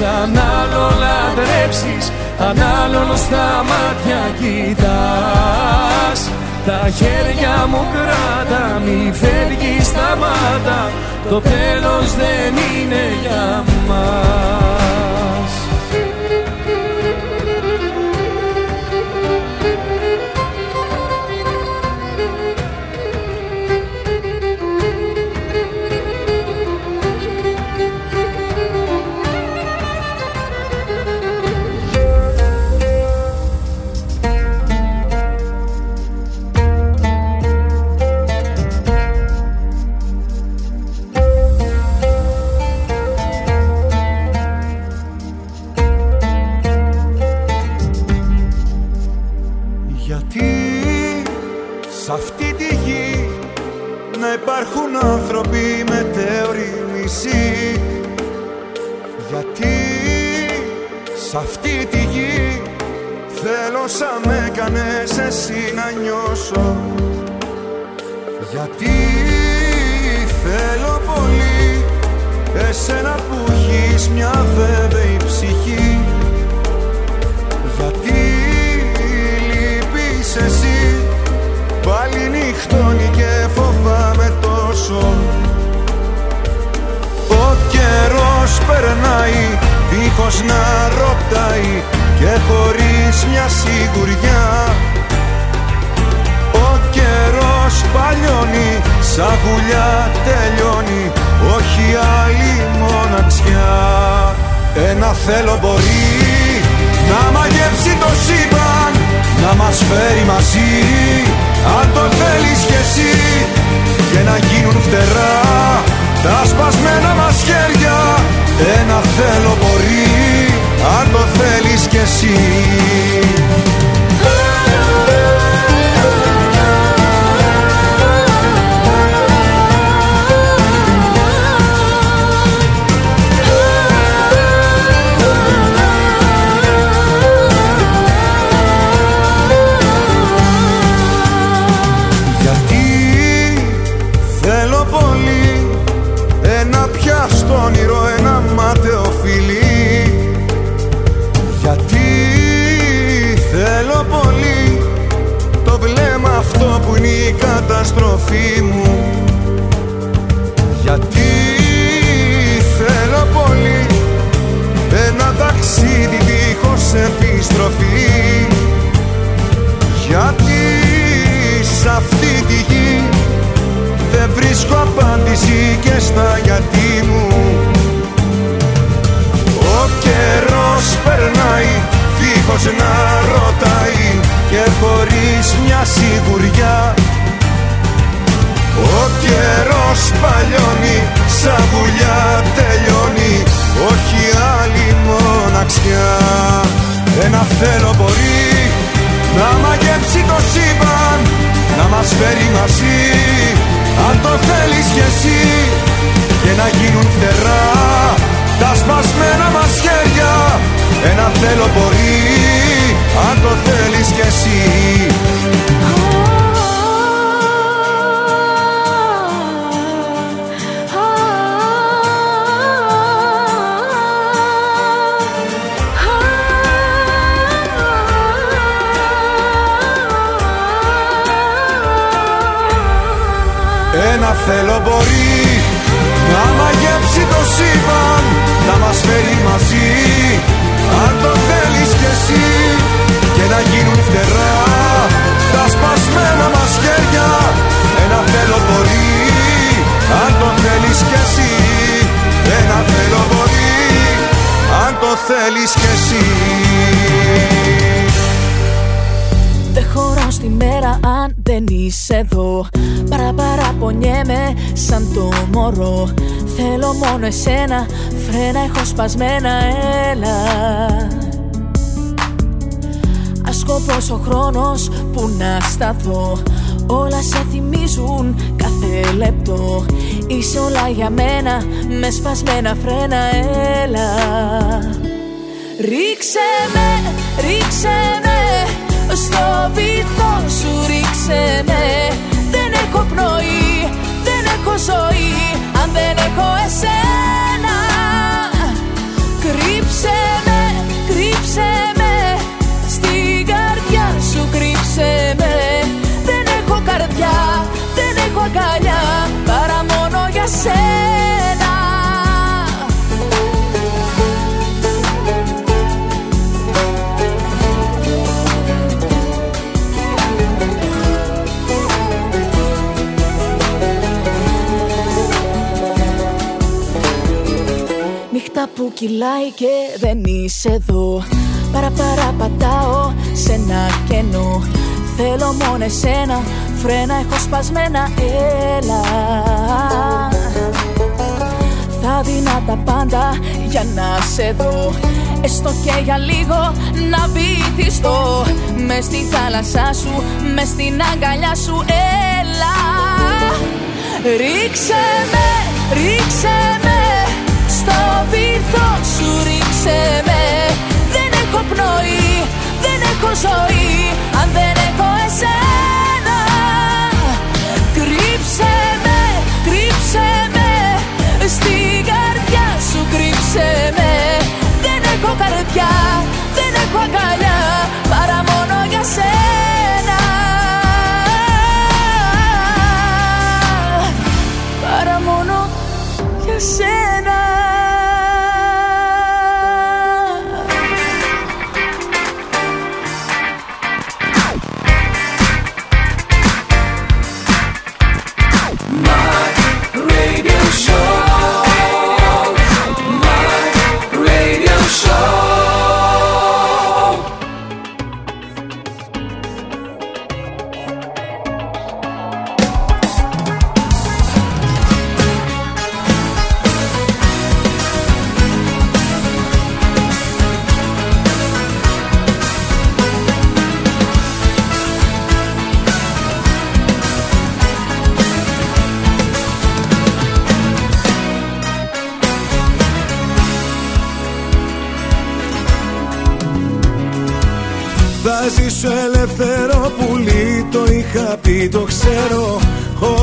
σκέψεις Αν άλλο λατρέψεις Αν άλλον στα μάτια κοιτάς. Τα χέρια μου κράτα Μη φεύγεις σταμάτα. Το τέλος δεν είναι για μας σ' αυτή τη γη θέλω σαν με έκανες εσύ να νιώσω. Γιατί θέλω πολύ εσένα που έχεις μια βέβαιη ψυχή. Γιατί λείπεις εσύ Πάλι νυχτώνει και φοβάμαι τόσο δίχως να ρωτάει Και χωρίς μια σιγουριά. Ο καιρός παλιώνει σαν γουλιά τελειώνει Όχι άλλη μοναξιά. Ένα θέλω μπορεί να μαγεύσει το σύμπαν Να μας φέρει μαζί Αν το θέλεις κι εσύ. Και να γίνουν φτερά Τα σπασμένα μας χέρια Ένα θέλω μπορεί Αν το θέλεις κι εσύ καταστροφή μου. Γιατί θέλω πολύ Ένα ταξίδι δίχως επιστροφή. Γιατί σ' αυτή τη γη Δεν βρίσκω απάντηση και στα γιατί μου. Ο καιρός περνάει δίχως να ρωτάει Και χωρίς μια σιγουριά Ο καιρός παλιώνει σαν βουλιά τελειώνει. Όχι άλλη μοναξιά. Ένα θέλω μπορεί να μαγέψει το σύμπαν Να μας φέρει μαζί. Αν το θέλεις κι εσύ Και να γίνουν φτερά τα σπασμένα μας χέρια. Ένα θέλω μπορεί αν το θέλεις κι εσύ θέλω μπορεί να μαγέψει το σύμπαν Να μας φέρει μαζί. Αν το θέλεις κι εσύ Και να γίνουν φτερά τα σπασμένα μας χέρια Ένα θέλω μπορεί. Αν το θέλεις κι εσύ Ένα θέλω μπορεί. Αν το θέλεις κι εσύ. Δεν χωρώ στη μέρα αν δεν είσαι εδώ. Παραπαραπονιέμαι σαν το μωρό. Θέλω μόνο εσένα, φρένα έχω σπασμένα, έλα. Ασκοπός ο χρόνος που να σταθώ. Όλα σε θυμίζουν κάθε λεπτό. Είσαι όλα για μένα, με σπασμένα φρένα, έλα. Ρίξε με, ρίξε με στο βυθό σου ρίξε με Δεν έχω πνοή, δεν έχω ζωή. Αν δεν έχω εσένα Κρύψε με, κρύψε με. Στην καρδιά σου κρύψε με. Δεν έχω καρδιά, δεν έχω αγκαλιά. Παρά μόνο για σένα που κυλάει και δεν είσαι εδώ. Παραπαραπατάω σε ένα κενό. Θέλω μόνο εσένα, φρένα έχω σπασμένα, έλα. Θα δίνα τα πάντα για να σε δω. Έστω και για λίγο να βυθιστώ. Μες στη θάλασσά σου, μες στην αγκαλιά σου, έλα. Ρίξε με, ρίξε με. στο βυθό σου ρίξε με. Δεν έχω πνοή, δεν έχω ζωή. Αν δεν έχω εσένα Κρύψε με, κρύψε με. Στην καρδιά σου κρύψε με. Δεν έχω καρδιά, δεν έχω αγκαλιά. Παρά μόνο για σένα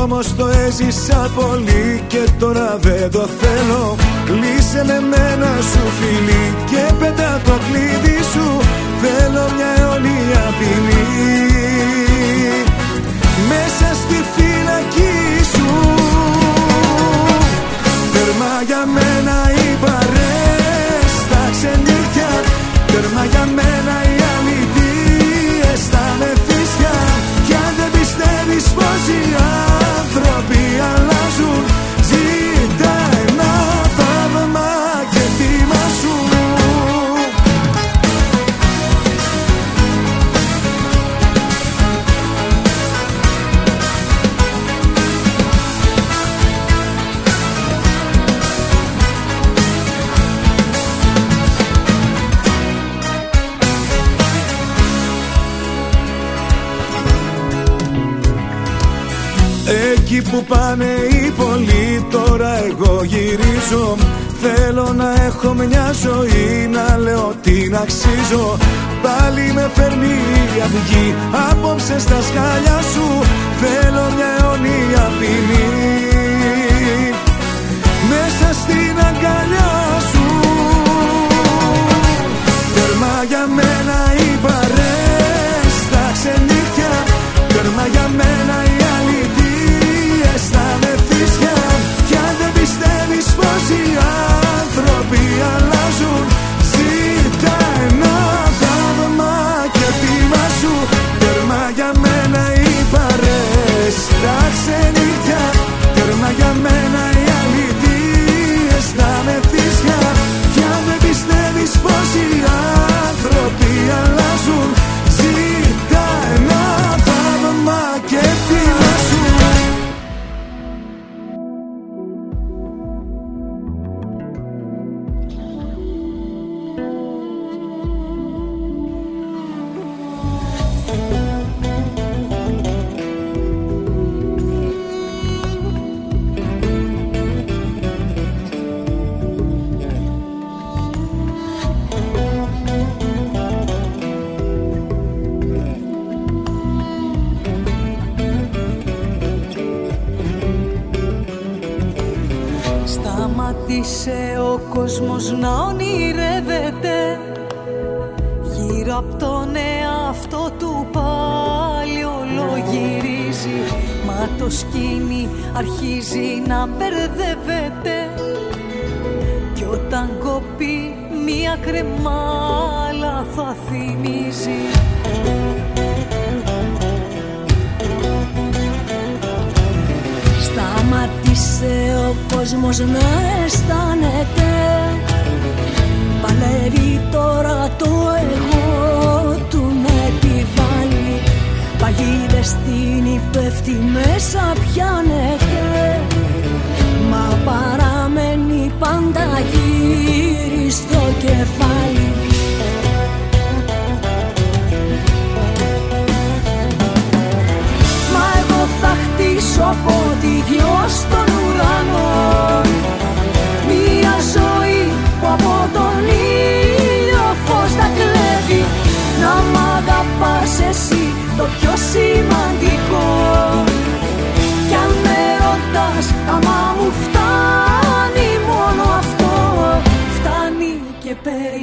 Όμως το έζησα πολύ Και τώρα δεν το θέλω. Κλείσε με μένα σου φίλη Και πέτα το κλείδι σου. Θέλω μια αιώνια ποινή έχω μια ζωή να λέω την αξίζω. Πάλι με φέρνει η αυγή απόψε στα σκάλια σου. Θέλω μια αιωνία ποινή. Μέσα στην αγκαλιά σου. Τέρμα για μένα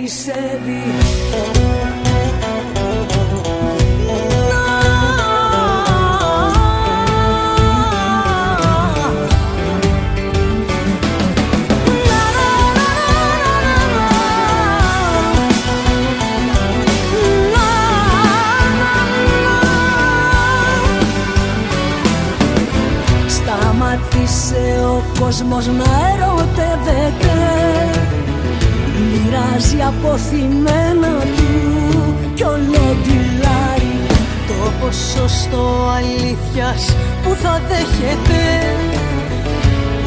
περισσεύει Σταματήσε ο κόσμος να Μοιράζει αποθυμένα του κι ολοτιλάρι Το ποσοστό αλήθειας που θα δέχεται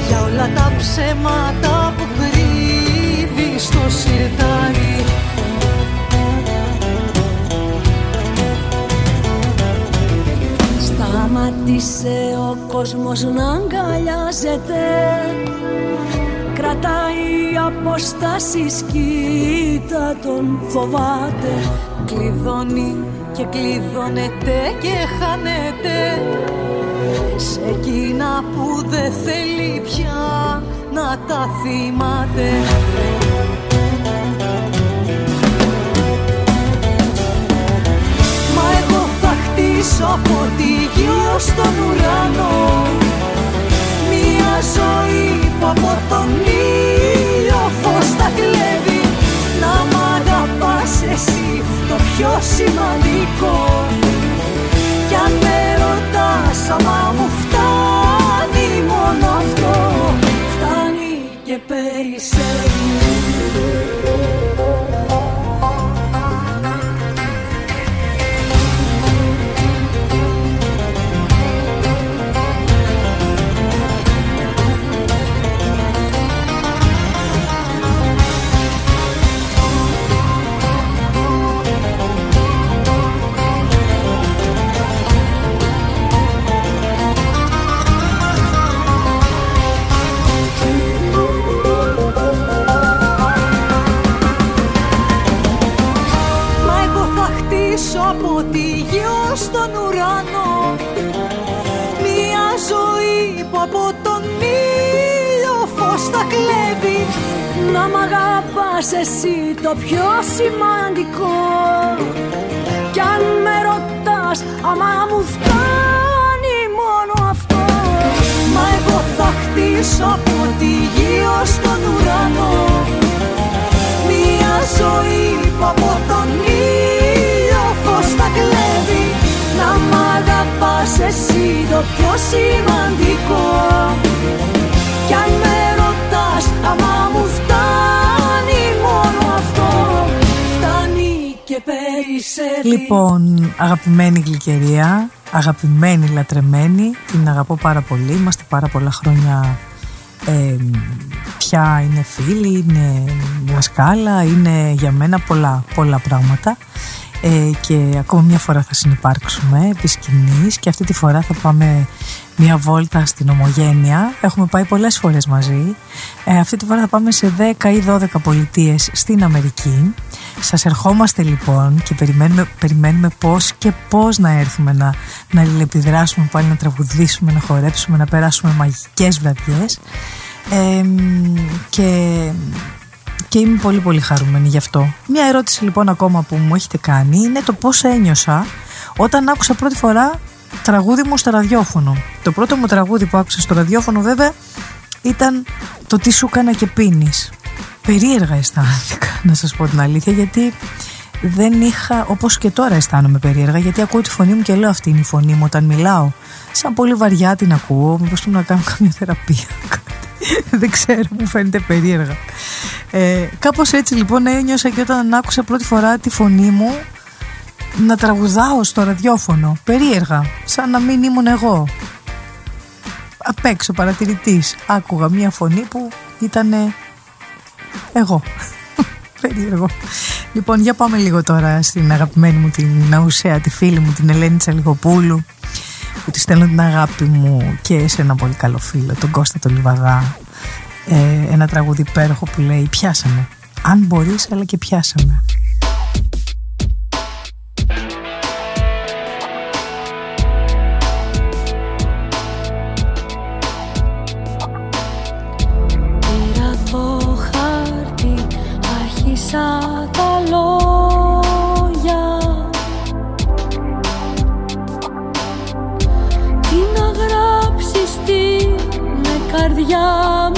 Για όλα τα ψέματα που κρύβει στο σιρτάρι. Σταματήσε ο κόσμος να αγκαλιάζεται. Κρατάει απόστασεις κοίτα τον φοβάται. Κλειδώνει και κλειδώνεται και χάνεται. Σε εκείνα που δεν θέλει πια να τα θυμάται. Μα εγώ θα χτίσω από τη γη ως τον ουρανό. Μια ζωή που από τον ήλιο φως θα κλέβει Να μ' αγαπάς εσύ το πιο σημαντικό. Κι αν με ρωτάς άμα μου φτάνει μόνο αυτό Φτάνει και περισσεύει αγαπάς εσύ το πιο σημαντικό. Κι αν με ρωτάς άμα μου φτάνει μόνο αυτό. Μα εγώ θα χτίσω από τη γη ως τον ουρανό. Μια ζωή που από τον ήλιο φως θα κλέβει. Να μ' αγαπάς εσύ το πιο σημαντικό. Κι αν με ρωτάς άμα μου φτάνει Λοιπόν, αγαπημένη γλυκερία, αγαπημένη λατρεμένη, την αγαπώ πάρα πολύ. Είμαστε πάρα πολλά χρόνια ε, πια είναι φίλοι, είναι δασκάλα, είναι για μένα πολλά, πολλά πράγματα. Ε, και ακόμα μια φορά θα συνεπάρξουμε επί σκηνής και αυτή τη φορά θα πάμε μια βόλτα στην Ομογένεια. Έχουμε πάει πολλές φορές μαζί. Ε, αυτή τη φορά θα πάμε σε 10 ή 12 πολιτείες στην Αμερική. Σας ερχόμαστε λοιπόν και περιμένουμε, περιμένουμε πώς και πώς να έρθουμε να, να αλληλεπιδράσουμε πάλι, να τραγουδήσουμε, να χορέψουμε, να περάσουμε μαγικές βραδιές. Ε, και, και είμαι πολύ πολύ χαρούμενη γι' αυτό. Μια ερώτηση λοιπόν ακόμα που μου έχετε κάνει είναι το πώς ένιωσα όταν άκουσα πρώτη φορά τραγούδι μου στο ραδιόφωνο. Το πρώτο μου τραγούδι που άκουσα στο ραδιόφωνο βέβαια ήταν το «Τι σου έκανα και πίνεις». Περίεργα αισθάνθηκα να σας πω την αλήθεια γιατί δεν είχα, όπως και τώρα αισθάνομαι περίεργα γιατί ακούω τη φωνή μου και λέω αυτή είναι η φωνή μου όταν μιλάω. Σαν πολύ βαριά την ακούω, μήπως πρέπει να κάνω καμία θεραπεία. δεν ξέρω, μου φαίνεται περίεργα. Ε, κάπως έτσι λοιπόν ένιωσα και όταν άκουσα πρώτη φορά τη φωνή μου να τραγουδάω στο ραδιόφωνο. Περίεργα, σαν να μην ήμουν εγώ. Απ' έξω παρατηρητής. Άκουγα μία φωνή που ήταν εγώ. Περίεργο. Λοιπόν, για πάμε λίγο τώρα στην αγαπημένη μου την Ναουσέα, τη φίλη μου, την Ελένη Τσαλιγοπούλου που τη στέλνω την αγάπη μου και σε ένα πολύ καλό φίλο, τον Κώστα τον Λιβαδά. Ε, ένα τραγούδι υπέροχο που λέει «Πιάσαμε». Αν μπορείς, αλλά και πιάσαμε. Με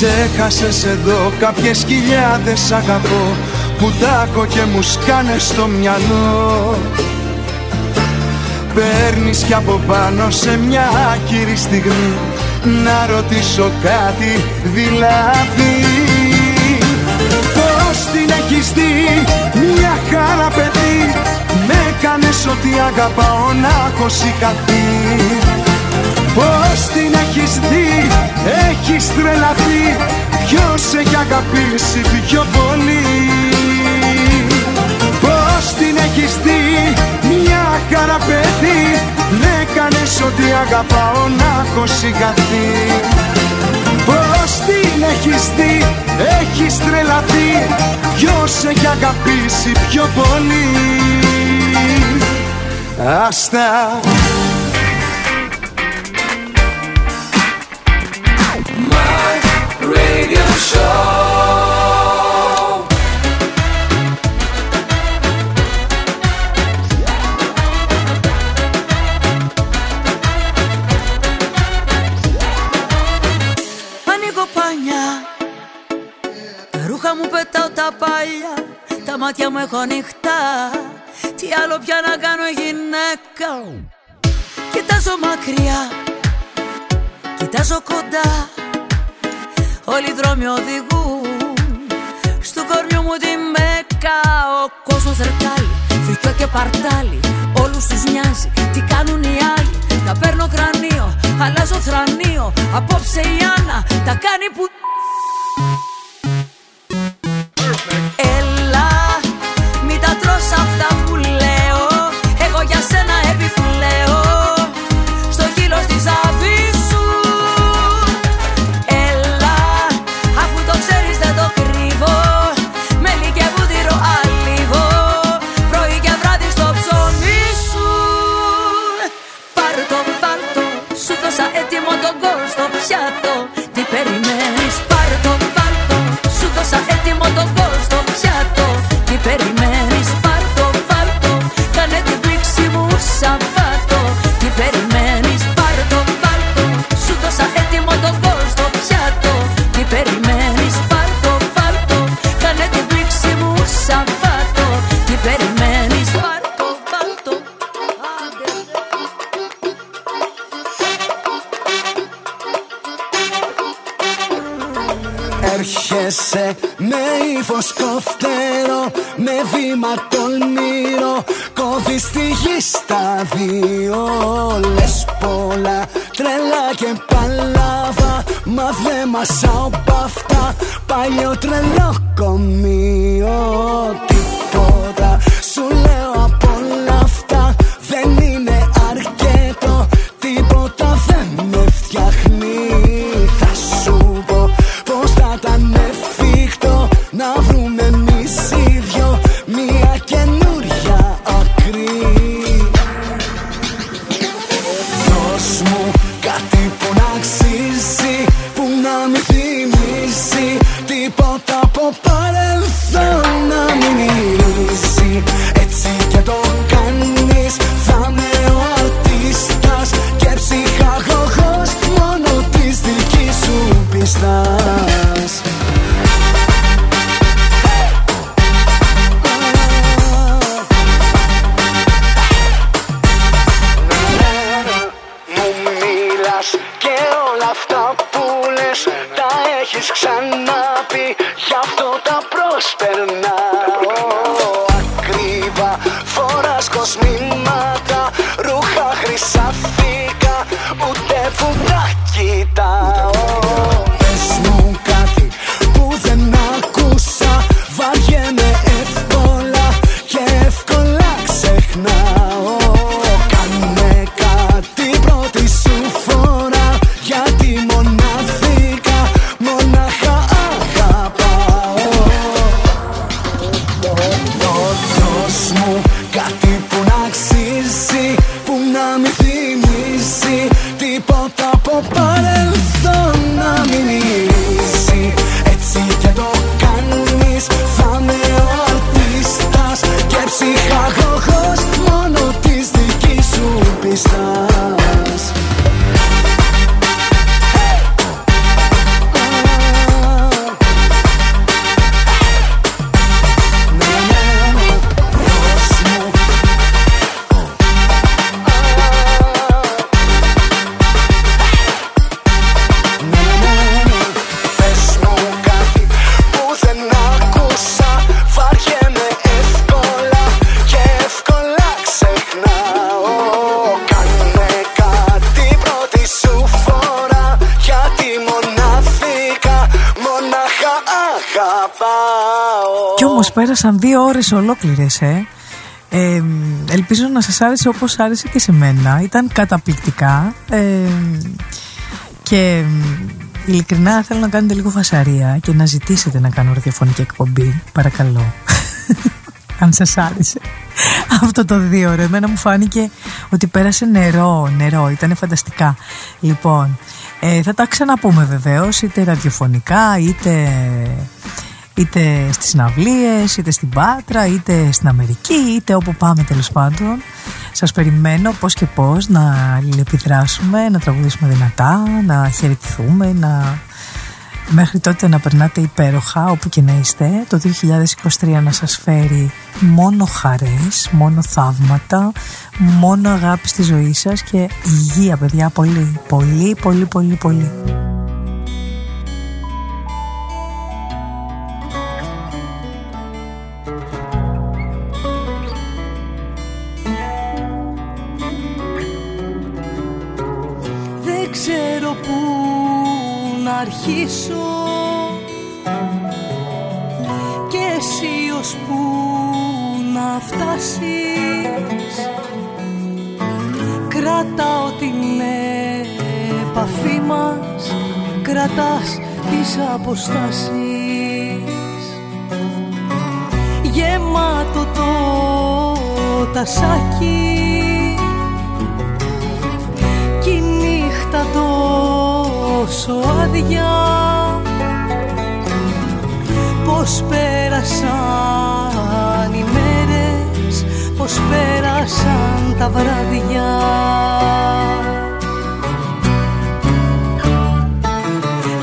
Ξέχασες εδώ κάποιες χιλιάδες αγαπώ Που τάκω και μου σκάνε στο μυαλό. Παίρνεις κι από πάνω σε μια άκυρη στιγμή Να ρωτήσω κάτι δηλαδή. Πώς την έχεις δει μια χαρά παιδί Με έκανες ότι αγαπάω να έχω σηκαθεί Πώς την έχεις δει, έχεις τρελαθεί Ποιος έχει αγαπήσει πιο πολύ; Πώς την έχεις δει, μια χαρά παιδί Με έκανες ότι αγαπάω να έχω σιγαθεί Πώς την έχεις δει, έχεις τρελαθεί Ποιος έχει αγαπήσει πιο πολύ; Άστα μάτια μου έχω ανοιχτά. Τι άλλο πια να κάνω γυναίκα. Κοιτάζω μακριά. Κοιτάζω κοντά Όλοι οι δρόμοι οδηγούν. Στου κορμιού μου τη μέκα Ο κόσμος ρετάλι Φρικιό και παρτάλι Όλους τους νοιάζει. Τι κάνουν οι άλλοι Τα παίρνω κρανίο Αλλάζω θρανίο. Απόψε η Άννα Τα κάνει που πιάτο Τι περιμένεις πέρασαν δύο ώρες ολόκληρες ε. Ε, ελπίζω να σας άρεσε όπως άρεσε και σε μένα. Ήταν καταπληκτικά ε, Και ειλικρινά θέλω να κάνετε λίγο φασαρία Και να ζητήσετε να κάνω ραδιοφωνική εκπομπή. Παρακαλώ. Αν σας άρεσε αυτό το δύο ώρο. Εμένα μου φάνηκε ότι πέρασε νερό Νερό, ήταν φανταστικά. Λοιπόν, ε, θα τα ξαναπούμε βεβαίως Είτε ραδιοφωνικά Είτε είτε στις συναυλίες, είτε στην Πάτρα, είτε στην Αμερική, είτε όπου πάμε τέλος πάντων. Σας περιμένω πώς και πώς να αλληλεπιδράσουμε, να τραγουδήσουμε δυνατά, να χαιρετηθούμε, να... Μέχρι τότε να περνάτε υπέροχα όπου και να είστε. Το 2023 να σας φέρει μόνο χαρές, μόνο θαύματα Μόνο αγάπη στη ζωή σας και υγεία παιδιά. Πολύ Πολύ πολύ πολύ πολύ αρχίσω. Και εσύ ως που να φτάσεις. Κρατάω την επαφή μας κρατάς τις αποστάσεις. Γεμάτο το τασάκι νύχτα τόσο άδεια. Πώς πέρασαν οι μέρες Πώς πέρασαν τα βράδια.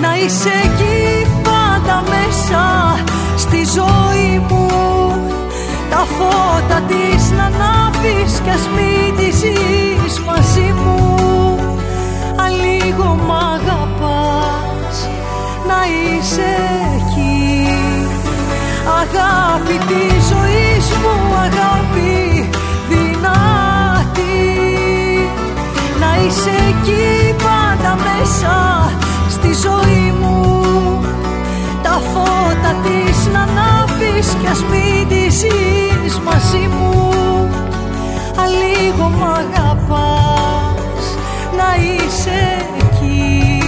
Να είσαι εκεί πάντα μέσα στη ζωή μου. Τα φώτα της να ανάβεις κι ας μην τη ζεις μαζί μου λίγο μ' αγαπάς. Να είσαι εκεί. Αγάπη τη ζωής μου, αγάπη δυνατή. Να είσαι εκεί πάντα μέσα στη ζωή μου. Τα φώτα της να ανάβεις κι ας μην τη ζεις μαζί μου. Αλίγο μ' αγαπάς να είσαι εκεί.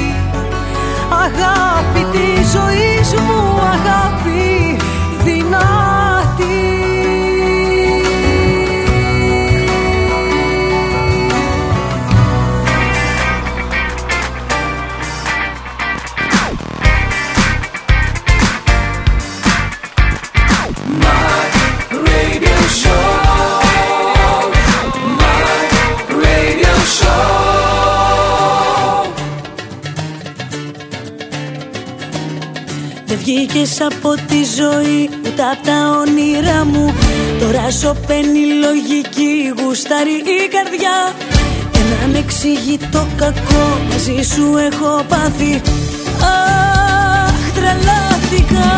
Αγάπη τη ζωή μου, αγάπη δυνατή βγήκες από τη ζωή ούτε από τα όνειρά μου. Τώρα σωπαίνει λογική γουστάρει η καρδιά. Έναν το κακό μαζί σου έχω πάθει. Αχ τρελάθηκα.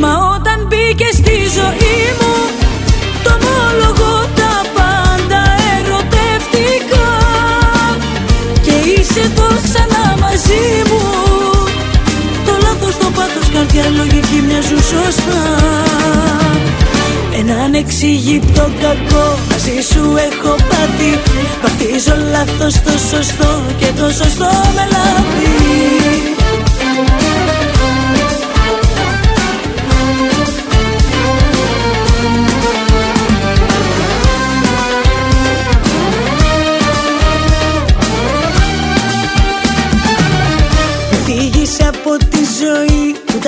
Μα όταν μπήκε στη ζωή μου Το μόλογο τα πάντα ερωτεύτηκα. Και είσαι εδώ ξανά μαζί μου καρδιά λογική μοιάζουν σωστά. Ένα ανεξήγητο κακό. Μαζί σου έχω πάθει. Βαφτίζω λάθος το σωστό και το σωστό με λάθη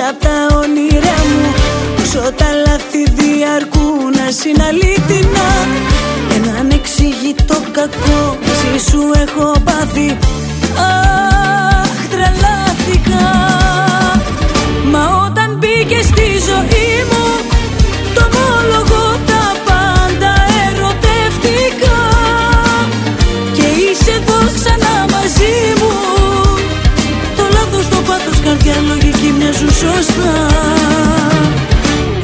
απ' τα όνειρά μου. Όσο τα λάθη διαρκούν ας είναι αλήθινα Ένα ανεξήγητο κακό μαζί σου έχω πάθει. Αχ τρελάθηκα. Μα όταν μπήκε στη ζωή μου καρδιά λογική μοιάζουν σωστά.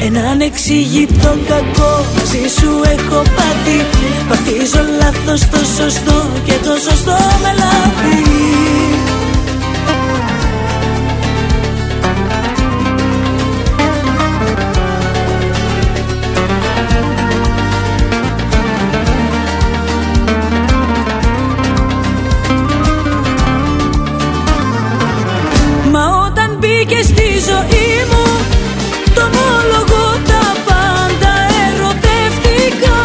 Ένα ανεξήγητο κακό μαζί σου έχω πάθει. Βαφτίζω λάθος το σωστό και το σωστό με λάθη μπήκε στη ζωή μου Το μόλογο τα πάντα ερωτεύτηκα.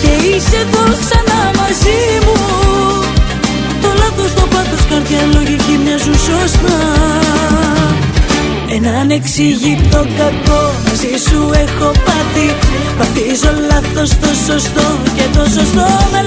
Και είσαι εδώ ξανά μαζί μου. Το λάθος, το πάθος, καρδιά, λογική μοιάζουν σωστά. Ένα ανεξήγητο κακό μαζί σου έχω πάθει. Βαφτίζω λάθος το σωστό και το σωστό με